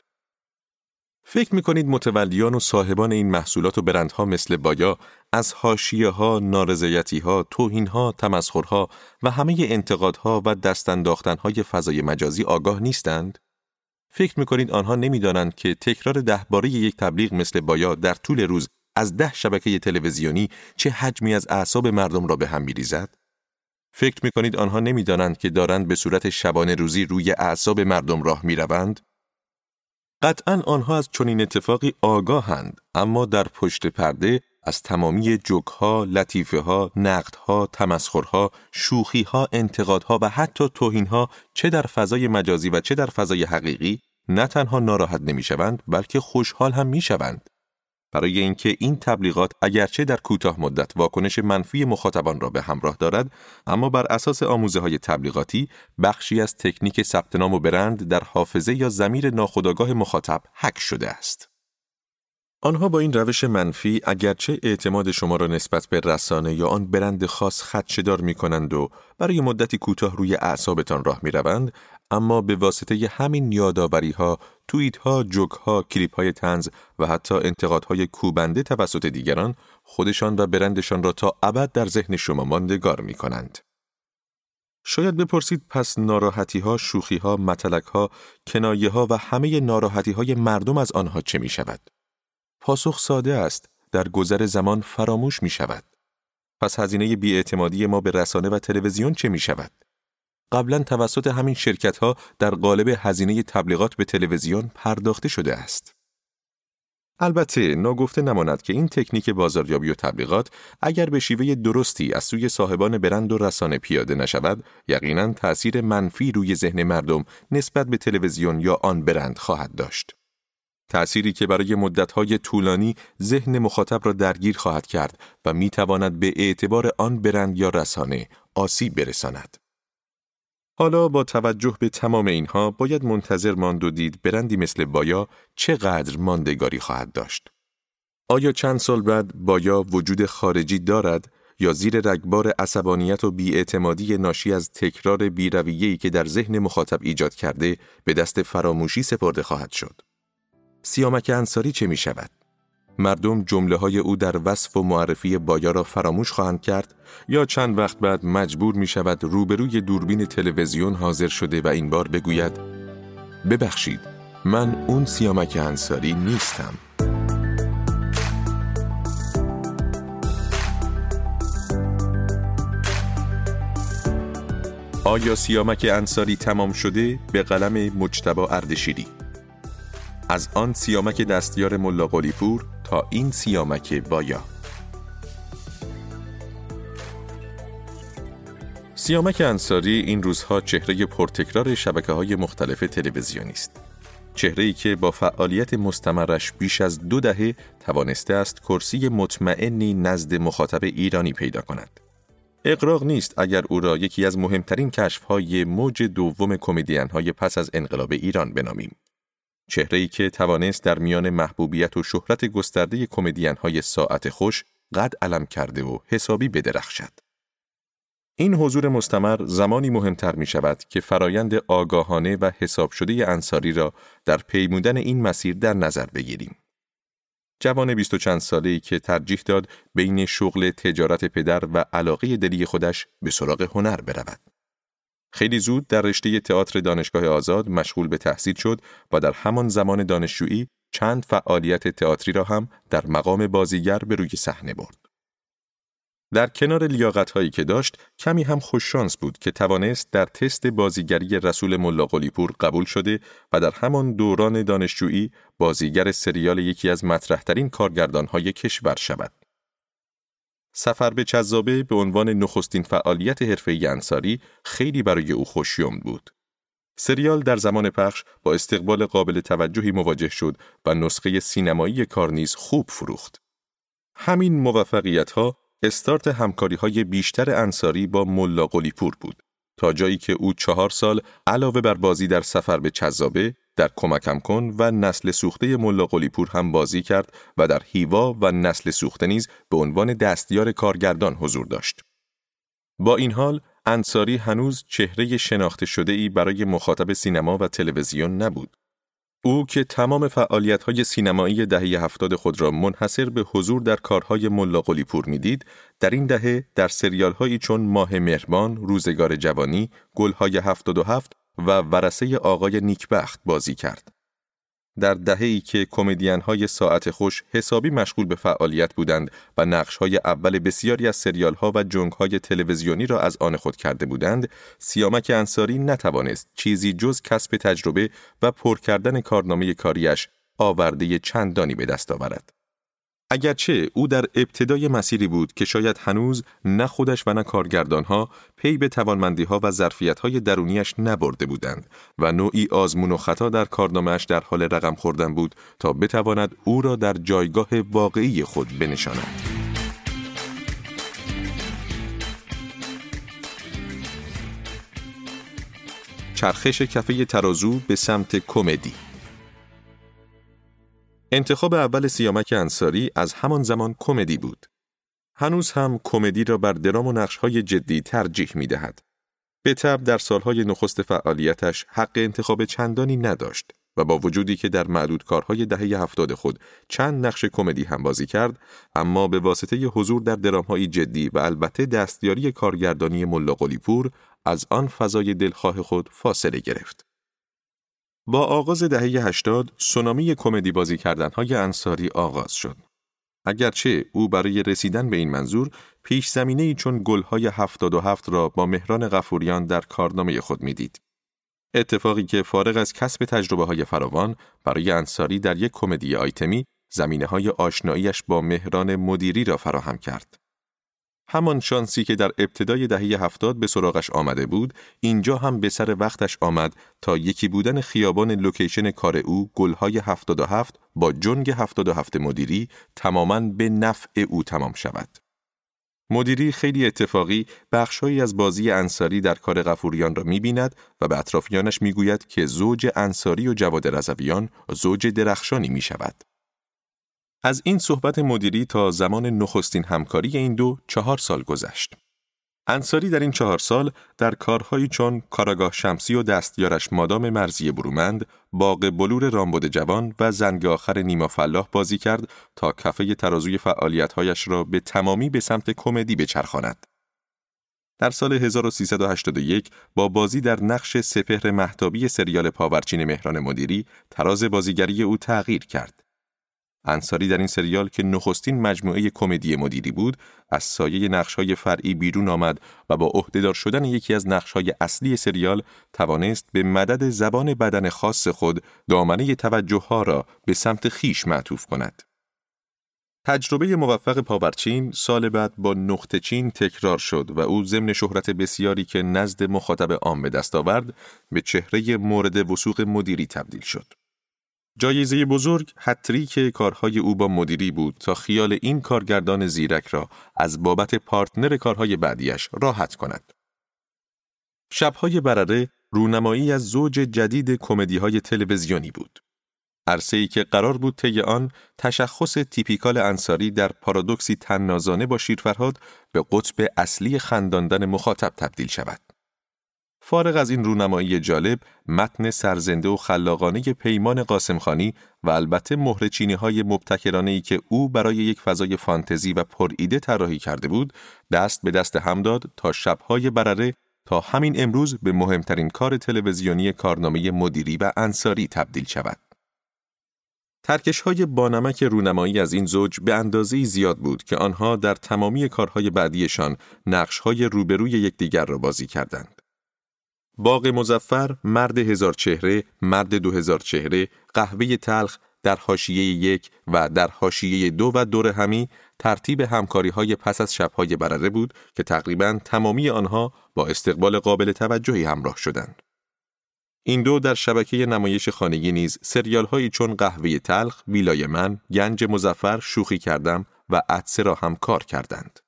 فکر می کنید متولیان و صاحبان این محصولات و برندها مثل بایا از حاشیه ها، نارضایتی ها، توهین ها، تمسخرها و همه انتقادها و دستانداختن های فضای مجازی آگاه نیستند؟ فکر می کنید آنها نمی‌دانند که تکرار دهباره یک تبلیغ مثل بایا در طول روز از ده شبکه تلویزیونی چه حجمی از اعصاب مردم را به هم میریزد؟ فکر می کنید آنها نمی‌دانند که دارند به صورت شبانه روزی روی اعصاب مردم راه می روند؟ قطعا آنها از چنین اتفاقی آگاهند اما در پشت پرده از تمامی جوکها، لطیفه ها، نقدها، تمسخرها، شوخیها، انتقادها و حتی توهینها چه در فضای مجازی و چه در فضای حقیقی نه تنها ناراحت نمی‌شوند بلکه خوشحال هم می‌شوند. برای اینکه این تبلیغات اگرچه در کوتاه مدت واکنش منفی مخاطبان را به همراه دارد اما بر اساس آموزه های تبلیغاتی بخشی از تکنیک ثبت نام و برند در حافظه یا زمیر ناخودآگاه مخاطب حک شده است. آنها با این روش منفی اگرچه اعتماد شما را نسبت به رسانه یا آن برند خاص خدشدار می کنند و برای مدتی کوتاه روی اعصابتان راه می روند، اما به واسطه همین یادآوری ها، توییت ها، جوک ها، کلیپ های تنز و حتی انتقادهای کوبنده توسط دیگران خودشان و برندشان را تا ابد در ذهن شما ماندگار می کنند. شاید بپرسید پس ناراحتی ها، شوخی ها، متلک ها، کنایه ها و همه ناراحتی های مردم از آنها چه می شود؟ پاسخ ساده است، در گذر زمان فراموش می شود. پس هزینه بیاعتمادی ما به رسانه و تلویزیون چه می شود؟ قبلا توسط همین شرکت ها در قالب هزینه تبلیغات به تلویزیون پرداخته شده است. البته ناگفته نماند که این تکنیک بازاریابی و تبلیغات اگر به شیوه درستی از سوی صاحبان برند و رسانه پیاده نشود یقینا تأثیر منفی روی ذهن مردم نسبت به تلویزیون یا آن برند خواهد داشت. تأثیری که برای مدتهای طولانی ذهن مخاطب را درگیر خواهد کرد و می تواند به اعتبار آن برند یا رسانه آسیب برساند. حالا با توجه به تمام اینها باید منتظر ماند و دید برندی مثل بایا چقدر ماندگاری خواهد داشت. آیا چند سال بعد بایا وجود خارجی دارد یا زیر رگبار عصبانیت و بیاعتمادی ناشی از تکرار بیرویه‌ای که در ذهن مخاطب ایجاد کرده به دست فراموشی سپرده خواهد شد؟ سیامک انصاری چه می شود؟ مردم جمله های او در وصف و معرفی بایا را فراموش خواهند کرد یا چند وقت بعد مجبور می شود روبروی دوربین تلویزیون حاضر شده و این بار بگوید ببخشید من اون سیامک انصاری نیستم. آیا سیامک انصاری تمام شده؟ به قلم مجتبا اردشیری. از آن سیامک دستیار ملا پور تا این سیامک بایا سیامک انصاری این روزها چهره پرتکرار شبکه های مختلف تلویزیونی است. چهره ای که با فعالیت مستمرش بیش از دو دهه توانسته است کرسی مطمئنی نزد مخاطب ایرانی پیدا کند. اقراق نیست اگر او را یکی از مهمترین کشفهای موج دوم کمدین های پس از انقلاب ایران بنامیم. چهره ای که توانست در میان محبوبیت و شهرت گسترده کمدین های ساعت خوش قد علم کرده و حسابی بدرخشد. این حضور مستمر زمانی مهمتر می شود که فرایند آگاهانه و حساب شده انصاری را در پیمودن این مسیر در نظر بگیریم. جوان بیست و چند ساله ای که ترجیح داد بین شغل تجارت پدر و علاقه دلی خودش به سراغ هنر برود. خیلی زود در رشته تئاتر دانشگاه آزاد مشغول به تحصیل شد و در همان زمان دانشجویی چند فعالیت تئاتری را هم در مقام بازیگر به روی صحنه برد. در کنار لیاقت هایی که داشت کمی هم خوششانس بود که توانست در تست بازیگری رسول ملا قلیپور قبول شده و در همان دوران دانشجویی بازیگر سریال یکی از مطرحترین کارگردان های کشور شود. سفر به چذابه به عنوان نخستین فعالیت حرفه انصاری خیلی برای او خوشیوم بود. سریال در زمان پخش با استقبال قابل توجهی مواجه شد و نسخه سینمایی کار نیز خوب فروخت. همین موفقیت ها استارت همکاری های بیشتر انصاری با ملا قلیپور بود تا جایی که او چهار سال علاوه بر بازی در سفر به چذابه در کمکم کن و نسل سوخته ملا قلیپور هم بازی کرد و در هیوا و نسل سوخته نیز به عنوان دستیار کارگردان حضور داشت. با این حال انصاری هنوز چهره شناخته شده ای برای مخاطب سینما و تلویزیون نبود. او که تمام های سینمایی دهه هفتاد خود را منحصر به حضور در کارهای ملا قلیپور می‌دید، در این دهه در هایی چون ماه مهربان، روزگار جوانی، گلهای هفتاد هفت و ورسه آقای نیکبخت بازی کرد. در دهه‌ای که کمدین های ساعت خوش حسابی مشغول به فعالیت بودند و نقش های اول بسیاری از سریال ها و جنگ های تلویزیونی را از آن خود کرده بودند، سیامک انصاری نتوانست چیزی جز کسب تجربه و پر کردن کارنامه کاریش آورده چندانی به دست آورد. اگرچه او در ابتدای مسیری بود که شاید هنوز نه خودش و نه کارگردانها پی به توانمندی ها و ظرفیت های درونیش نبرده بودند و نوعی آزمون و خطا در کارنامهش در حال رقم خوردن بود تا بتواند او را در جایگاه واقعی خود بنشاند. چرخش کفه ترازو به سمت کمدی انتخاب اول سیامک انصاری از همان زمان کمدی بود. هنوز هم کمدی را بر درام و نقشهای جدی ترجیح می دهد. به طب در سالهای نخست فعالیتش حق انتخاب چندانی نداشت و با وجودی که در معدود کارهای دهه هفتاد خود چند نقش کمدی هم بازی کرد اما به واسطه حضور در درامهای جدی و البته دستیاری کارگردانی ملا از آن فضای دلخواه خود فاصله گرفت. با آغاز دهه 80 سونامی کمدی بازی کردنهای انصاری آغاز شد. اگرچه او برای رسیدن به این منظور پیش زمینه ای چون گلهای 77 را با مهران غفوریان در کارنامه خود می‌دید. اتفاقی که فارغ از کسب تجربه های فراوان برای انصاری در یک کمدی آیتمی زمینه های آشناییش با مهران مدیری را فراهم کرد. همان شانسی که در ابتدای دهه هفتاد به سراغش آمده بود، اینجا هم به سر وقتش آمد تا یکی بودن خیابان لوکیشن کار او گلهای هفتاد و هفت با جنگ هفتاد و هفت مدیری تماماً به نفع او تمام شود. مدیری خیلی اتفاقی بخشهایی از بازی انصاری در کار غفوریان را می بیند و به اطرافیانش می گوید که زوج انصاری و جواد رزویان زوج درخشانی می شود. از این صحبت مدیری تا زمان نخستین همکاری این دو چهار سال گذشت. انصاری در این چهار سال در کارهایی چون کاراگاه شمسی و دستیارش مادام مرزی برومند، باغ بلور رامبد جوان و زنگ آخر نیما فلاح بازی کرد تا کفه ترازوی فعالیتهایش را به تمامی به سمت کمدی بچرخاند. در سال 1381 با بازی در نقش سپهر محتابی سریال پاورچین مهران مدیری تراز بازیگری او تغییر کرد. انصاری در این سریال که نخستین مجموعه کمدی مدیری بود، از سایه نقشهای فرعی بیرون آمد و با عهدهدار شدن یکی از نقشهای اصلی سریال توانست به مدد زبان بدن خاص خود دامنه توجه ها را به سمت خیش معطوف کند. تجربه موفق پاورچین سال بعد با نقطه چین تکرار شد و او ضمن شهرت بسیاری که نزد مخاطب عام به دست آورد به چهره مورد وسوق مدیری تبدیل شد. جایزه بزرگ که کارهای او با مدیری بود تا خیال این کارگردان زیرک را از بابت پارتنر کارهای بعدیش راحت کند. شبهای برره رونمایی از زوج جدید کمدی های تلویزیونی بود. عرصه ای که قرار بود طی آن تشخص تیپیکال انصاری در پارادوکسی تنازانه با شیرفرهاد به قطب اصلی خنداندن مخاطب تبدیل شود. فارغ از این رونمایی جالب، متن سرزنده و خلاقانه پیمان قاسمخانی و البته مهرچینی های مبتکرانه ای که او برای یک فضای فانتزی و پرایده طراحی کرده بود، دست به دست هم داد تا شبهای برره تا همین امروز به مهمترین کار تلویزیونی کارنامه مدیری و انصاری تبدیل شود. ترکش های بانمک رونمایی از این زوج به اندازه زیاد بود که آنها در تمامی کارهای بعدیشان نقش های روبروی یکدیگر را بازی کردند. باغ مزفر، مرد هزار چهره، مرد دو هزار چهره، قهوه تلخ در حاشیه یک و در حاشیه دو و دور همی ترتیب همکاری های پس از شبهای برره بود که تقریبا تمامی آنها با استقبال قابل توجهی همراه شدند. این دو در شبکه نمایش خانگی نیز سریال هایی چون قهوه تلخ، ویلای من، گنج مزفر شوخی کردم و عدسه را هم کار کردند.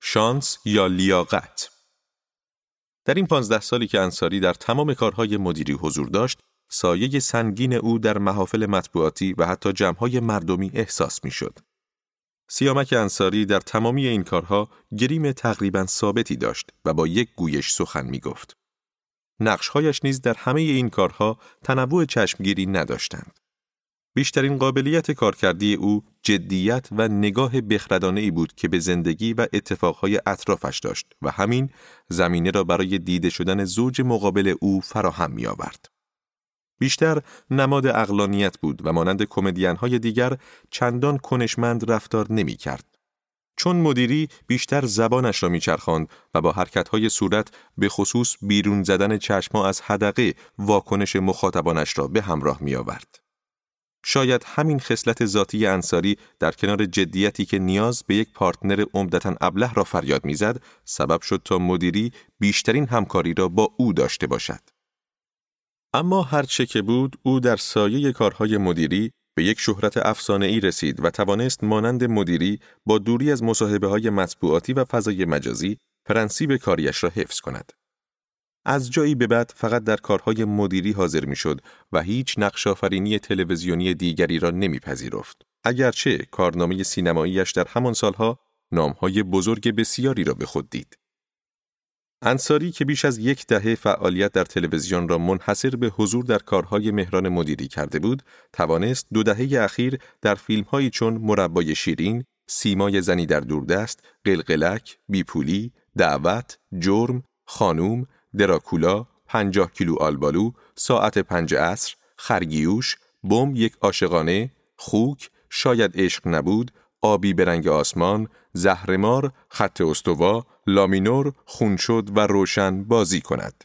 شانس یا لیاقت در این پانزده سالی که انصاری در تمام کارهای مدیری حضور داشت، سایه سنگین او در محافل مطبوعاتی و حتی جمعهای مردمی احساس می‌شد. سیامک انصاری در تمامی این کارها گریم تقریبا ثابتی داشت و با یک گویش سخن می گفت. نقشهایش نیز در همه این کارها تنوع چشمگیری نداشتند. بیشترین قابلیت کارکردی او جدیت و نگاه بخردانه ای بود که به زندگی و اتفاقهای اطرافش داشت و همین زمینه را برای دیده شدن زوج مقابل او فراهم می آورد. بیشتر نماد اقلانیت بود و مانند کمدین های دیگر چندان کنشمند رفتار نمی کرد. چون مدیری بیشتر زبانش را میچرخاند و با حرکتهای صورت به خصوص بیرون زدن چشما از حدقه واکنش مخاطبانش را به همراه می آورد. شاید همین خصلت ذاتی انصاری در کنار جدیتی که نیاز به یک پارتنر عمدتا ابله را فریاد می‌زد سبب شد تا مدیری بیشترین همکاری را با او داشته باشد. اما هرچه که بود او در سایه کارهای مدیری به یک شهرت افسانه ای رسید و توانست مانند مدیری با دوری از مصاحبه های مطبوعاتی و فضای مجازی پرنسیب کاریش را حفظ کند. از جایی به بعد فقط در کارهای مدیری حاضر می‌شد و هیچ نقش آفرینی تلویزیونی دیگری را نمیپذیرفت. اگرچه کارنامه سینماییش در همان سالها نامهای بزرگ بسیاری را به خود دید. انصاری که بیش از یک دهه فعالیت در تلویزیون را منحصر به حضور در کارهای مهران مدیری کرده بود، توانست دو دهه اخیر در فیلمهایی چون مربای شیرین، سیمای زنی در دوردست، قلقلک، بیپولی، دعوت، جرم، خانوم، دراکولا، پنجاه کیلو آلبالو، ساعت پنج عصر، خرگیوش، بم یک عاشقانه، خوک، شاید عشق نبود، آبی به رنگ آسمان، زهرمار، خط استوا، لامینور، خونشد و روشن بازی کند.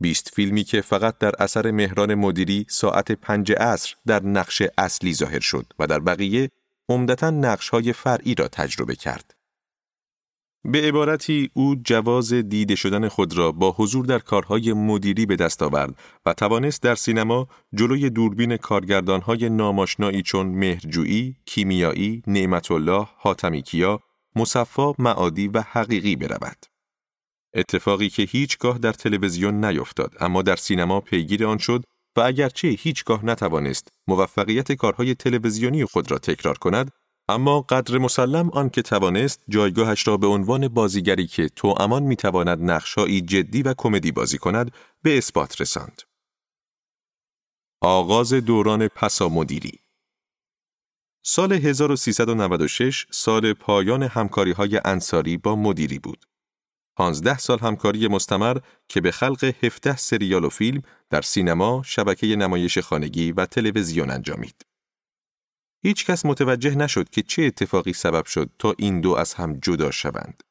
بیست فیلمی که فقط در اثر مهران مدیری ساعت پنج عصر در نقش اصلی ظاهر شد و در بقیه عمدتا نقش های فرعی را تجربه کرد. به عبارتی او جواز دیده شدن خود را با حضور در کارهای مدیری به دست آورد و توانست در سینما جلوی دوربین کارگردانهای ناماشنایی چون مهرجویی، کیمیایی، نعمت الله، حاتمی کیا، مصفا، معادی و حقیقی برود. اتفاقی که هیچگاه در تلویزیون نیفتاد اما در سینما پیگیر آن شد و اگرچه هیچگاه نتوانست موفقیت کارهای تلویزیونی خود را تکرار کند اما قدر مسلم آن که توانست جایگاهش را به عنوان بازیگری که تو امان می تواند نقشایی جدی و کمدی بازی کند به اثبات رساند. آغاز دوران پسا مدیری سال 1396 سال پایان همکاری های انصاری با مدیری بود. 15 سال همکاری مستمر که به خلق 17 سریال و فیلم در سینما، شبکه نمایش خانگی و تلویزیون انجامید. هیچ کس متوجه نشد که چه اتفاقی سبب شد تا این دو از هم جدا شوند.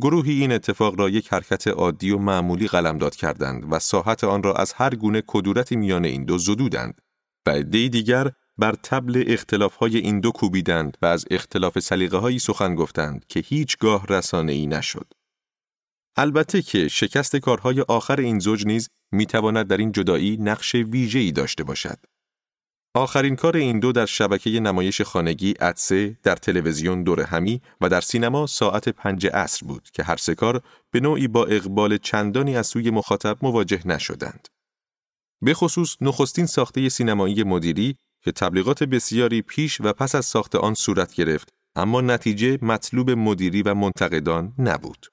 گروهی این اتفاق را یک حرکت عادی و معمولی قلمداد کردند و ساحت آن را از هر گونه کدورتی میان این دو زدودند و عدهای دیگر بر تبل اختلافهای این دو کوبیدند و از اختلاف سلیقه هایی سخن گفتند که هیچگاه رسانه ای نشد. البته که شکست کارهای آخر این زوج نیز می‌تواند در این جدایی نقش ویژه‌ای داشته باشد. آخرین کار این دو در شبکه نمایش خانگی ادسه در تلویزیون دور همی و در سینما ساعت پنج عصر بود که هر سه کار به نوعی با اقبال چندانی از سوی مخاطب مواجه نشدند. به خصوص نخستین ساخته سینمایی مدیری که تبلیغات بسیاری پیش و پس از ساخت آن صورت گرفت اما نتیجه مطلوب مدیری و منتقدان نبود.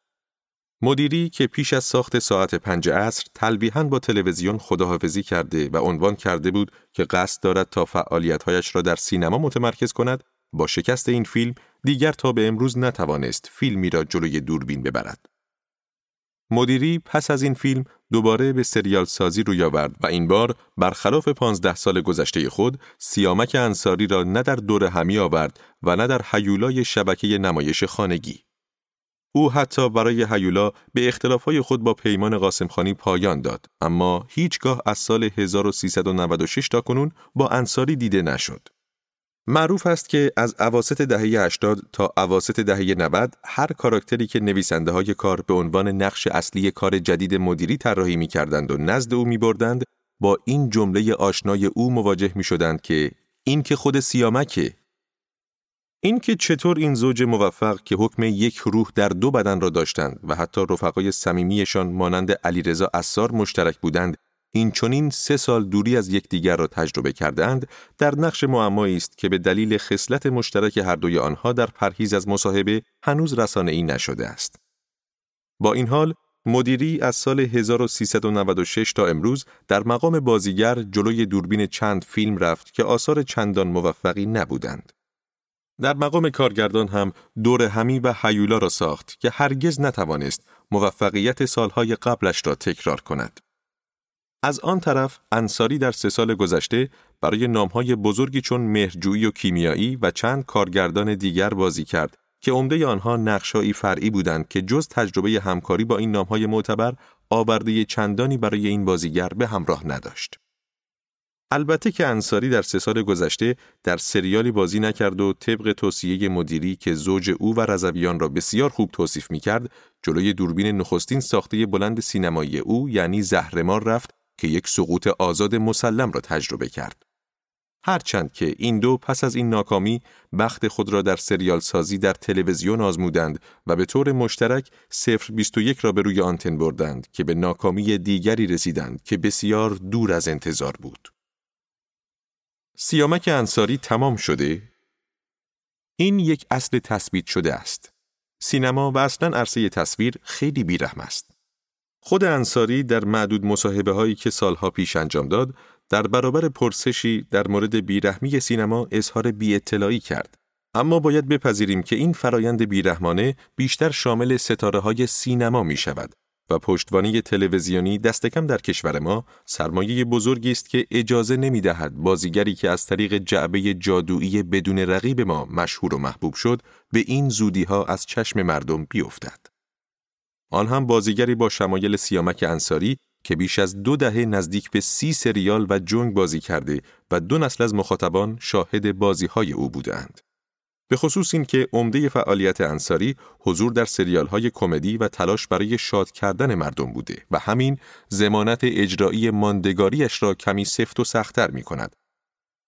مدیری که پیش از ساخت ساعت پنج عصر تلویحاً با تلویزیون خداحافظی کرده و عنوان کرده بود که قصد دارد تا فعالیتهایش را در سینما متمرکز کند با شکست این فیلم دیگر تا به امروز نتوانست فیلمی را جلوی دوربین ببرد. مدیری پس از این فیلم دوباره به سریال سازی روی آورد و این بار برخلاف پانزده سال گذشته خود سیامک انصاری را نه در دور همی آورد و نه در حیولای شبکه نمایش خانگی. او حتی برای هیولا به اختلافهای خود با پیمان قاسمخانی پایان داد اما هیچگاه از سال 1396 تا کنون با انصاری دیده نشد. معروف است که از عواست دهه 80 تا عواست دهه 90 هر کاراکتری که نویسنده های کار به عنوان نقش اصلی کار جدید مدیری طراحی می کردند و نزد او می بردند با این جمله آشنای او مواجه می شدند که این که خود سیامکه اینکه چطور این زوج موفق که حکم یک روح در دو بدن را داشتند و حتی رفقای صمیمیشان مانند علیرضا اسار مشترک بودند این چونین سه سال دوری از یکدیگر را تجربه کردند در نقش معمایی است که به دلیل خصلت مشترک هر دوی آنها در پرهیز از مصاحبه هنوز رسانه ای نشده است. با این حال مدیری از سال 1396 تا امروز در مقام بازیگر جلوی دوربین چند فیلم رفت که آثار چندان موفقی نبودند. در مقام کارگردان هم دور همی و حیولا را ساخت که هرگز نتوانست موفقیت سالهای قبلش را تکرار کند. از آن طرف انصاری در سه سال گذشته برای نامهای بزرگی چون مهرجویی و کیمیایی و چند کارگردان دیگر بازی کرد که عمده آنها نقشایی فرعی بودند که جز تجربه همکاری با این نامهای معتبر آورده چندانی برای این بازیگر به همراه نداشت. البته که انصاری در سه سال گذشته در سریالی بازی نکرد و طبق توصیه مدیری که زوج او و رضویان را بسیار خوب توصیف می کرد، جلوی دوربین نخستین ساخته بلند سینمایی او یعنی زهرمار رفت که یک سقوط آزاد مسلم را تجربه کرد. هرچند که این دو پس از این ناکامی بخت خود را در سریال سازی در تلویزیون آزمودند و به طور مشترک 021 را به روی آنتن بردند که به ناکامی دیگری رسیدند که بسیار دور از انتظار بود. سیامک انصاری تمام شده؟ این یک اصل تثبیت شده است. سینما و اصلا عرصه تصویر خیلی بیرحم است. خود انصاری در معدود مصاحبه هایی که سالها پیش انجام داد، در برابر پرسشی در مورد بیرحمی سینما اظهار بی اطلاعی کرد. اما باید بپذیریم که این فرایند بیرحمانه بیشتر شامل ستاره های سینما می شود و پشتوانی تلویزیونی دستکم در کشور ما سرمایه بزرگی است که اجازه نمی دهد بازیگری که از طریق جعبه جادویی بدون رقیب ما مشهور و محبوب شد به این زودی ها از چشم مردم بیفتد. آن هم بازیگری با شمایل سیامک انصاری که بیش از دو دهه نزدیک به سی سریال و جنگ بازی کرده و دو نسل از مخاطبان شاهد بازی های او بودند. به خصوص این که عمده فعالیت انصاری حضور در سریال های کمدی و تلاش برای شاد کردن مردم بوده و همین زمانت اجرایی ماندگاریش را کمی سفت و سختتر می کند.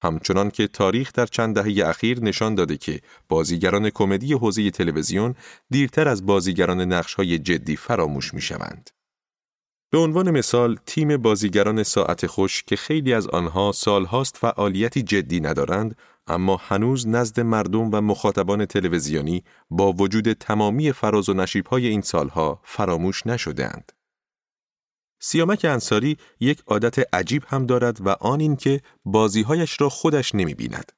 همچنان که تاریخ در چند دهه اخیر نشان داده که بازیگران کمدی حوزه تلویزیون دیرتر از بازیگران نقش های جدی فراموش می شوند. به عنوان مثال تیم بازیگران ساعت خوش که خیلی از آنها سالهاست فعالیتی جدی ندارند اما هنوز نزد مردم و مخاطبان تلویزیونی با وجود تمامی فراز و نشیبهای این سالها فراموش نشدهاند. سیامک انصاری یک عادت عجیب هم دارد و آن این که بازیهایش را خودش نمی بیند.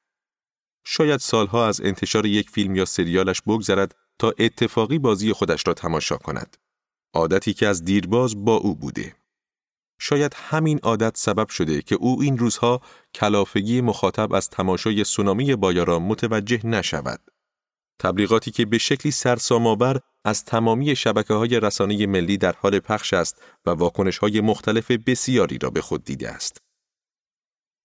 شاید سالها از انتشار یک فیلم یا سریالش بگذرد تا اتفاقی بازی خودش را تماشا کند. عادتی که از دیرباز با او بوده. شاید همین عادت سبب شده که او این روزها کلافگی مخاطب از تماشای سونامی بایارا متوجه نشود. تبلیغاتی که به شکلی سرسام‌آور از تمامی شبکه های رسانه ملی در حال پخش است و واکنش های مختلف بسیاری را به خود دیده است.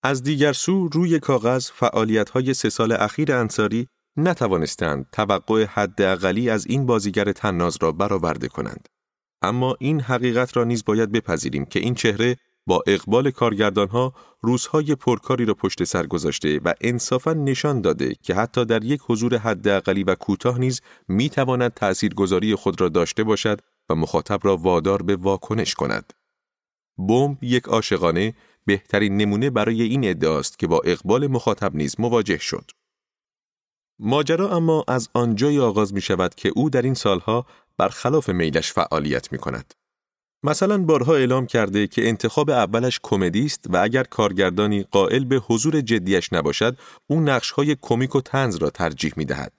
از دیگر سو روی کاغذ فعالیت های سه سال اخیر انصاری نتوانستند توقع حداقلی از این بازیگر تناز را برآورده کنند. اما این حقیقت را نیز باید بپذیریم که این چهره با اقبال کارگردانها روزهای پرکاری را پشت سر گذاشته و انصافا نشان داده که حتی در یک حضور حداقلی و کوتاه نیز می تواند تأثیرگذاری خود را داشته باشد و مخاطب را وادار به واکنش کند. بمب یک عاشقانه بهترین نمونه برای این ادعاست که با اقبال مخاطب نیز مواجه شد. ماجرا اما از آنجای آغاز می شود که او در این سالها برخلاف میلش فعالیت می کند. مثلا بارها اعلام کرده که انتخاب اولش کمدی است و اگر کارگردانی قائل به حضور جدیش نباشد او نقشهای کمیک و تنز را ترجیح می دهد.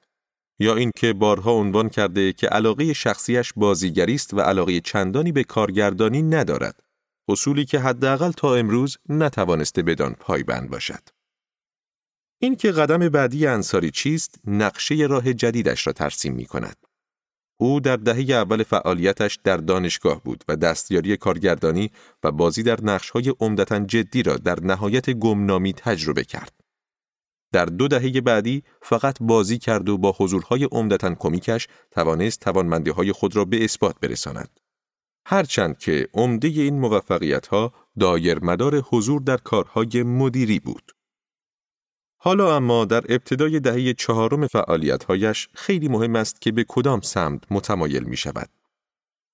یا اینکه بارها عنوان کرده که علاقه شخصیش بازیگری است و علاقه چندانی به کارگردانی ندارد. اصولی که حداقل تا امروز نتوانسته بدان پایبند باشد. این که قدم بعدی انصاری چیست، نقشه راه جدیدش را ترسیم می کند. او در دهه اول فعالیتش در دانشگاه بود و دستیاری کارگردانی و بازی در نقشهای عمدتا جدی را در نهایت گمنامی تجربه کرد. در دو دهه بعدی فقط بازی کرد و با حضورهای عمدتا کمیکش توانست توانمندی های خود را به اثبات برساند. هرچند که عمده این موفقیت ها دایر مدار حضور در کارهای مدیری بود. حالا اما در ابتدای دهه چهارم فعالیتهایش خیلی مهم است که به کدام سمت متمایل می شود.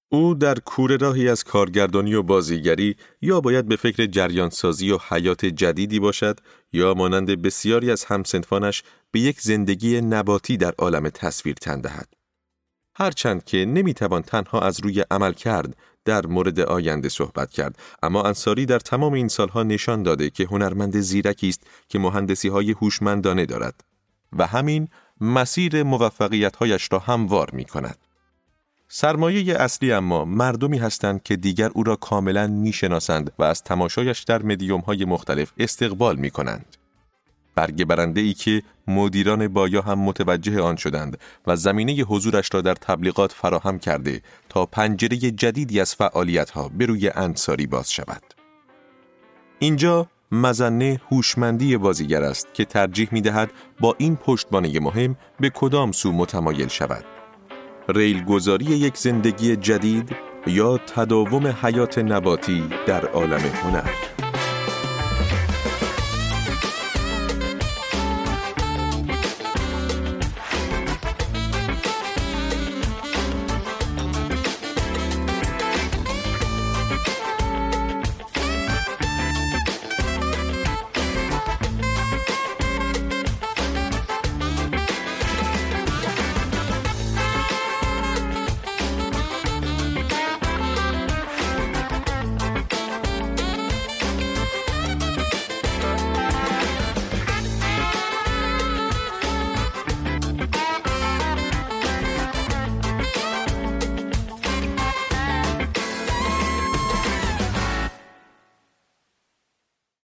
او در کور راهی از کارگردانی و بازیگری یا باید به فکر جریانسازی و حیات جدیدی باشد یا مانند بسیاری از همسنفانش به یک زندگی نباتی در عالم تصویر تن دهد. هرچند که نمی‌توان تنها از روی عمل کرد در مورد آینده صحبت کرد اما انصاری در تمام این سالها نشان داده که هنرمند زیرکی است که مهندسی های هوشمندانه دارد و همین مسیر موفقیت را هموار می کند. سرمایه اصلی اما مردمی هستند که دیگر او را کاملا می‌شناسند و از تماشایش در مدیوم های مختلف استقبال می کنند. برگ برنده ای که مدیران بایا هم متوجه آن شدند و زمینه حضورش را در تبلیغات فراهم کرده تا پنجره جدیدی از فعالیت ها به روی انصاری باز شود. اینجا مزنه هوشمندی بازیگر است که ترجیح می دهد با این پشتبانه مهم به کدام سو متمایل شود. ریل گذاری یک زندگی جدید یا تداوم حیات نباتی در عالم هنر.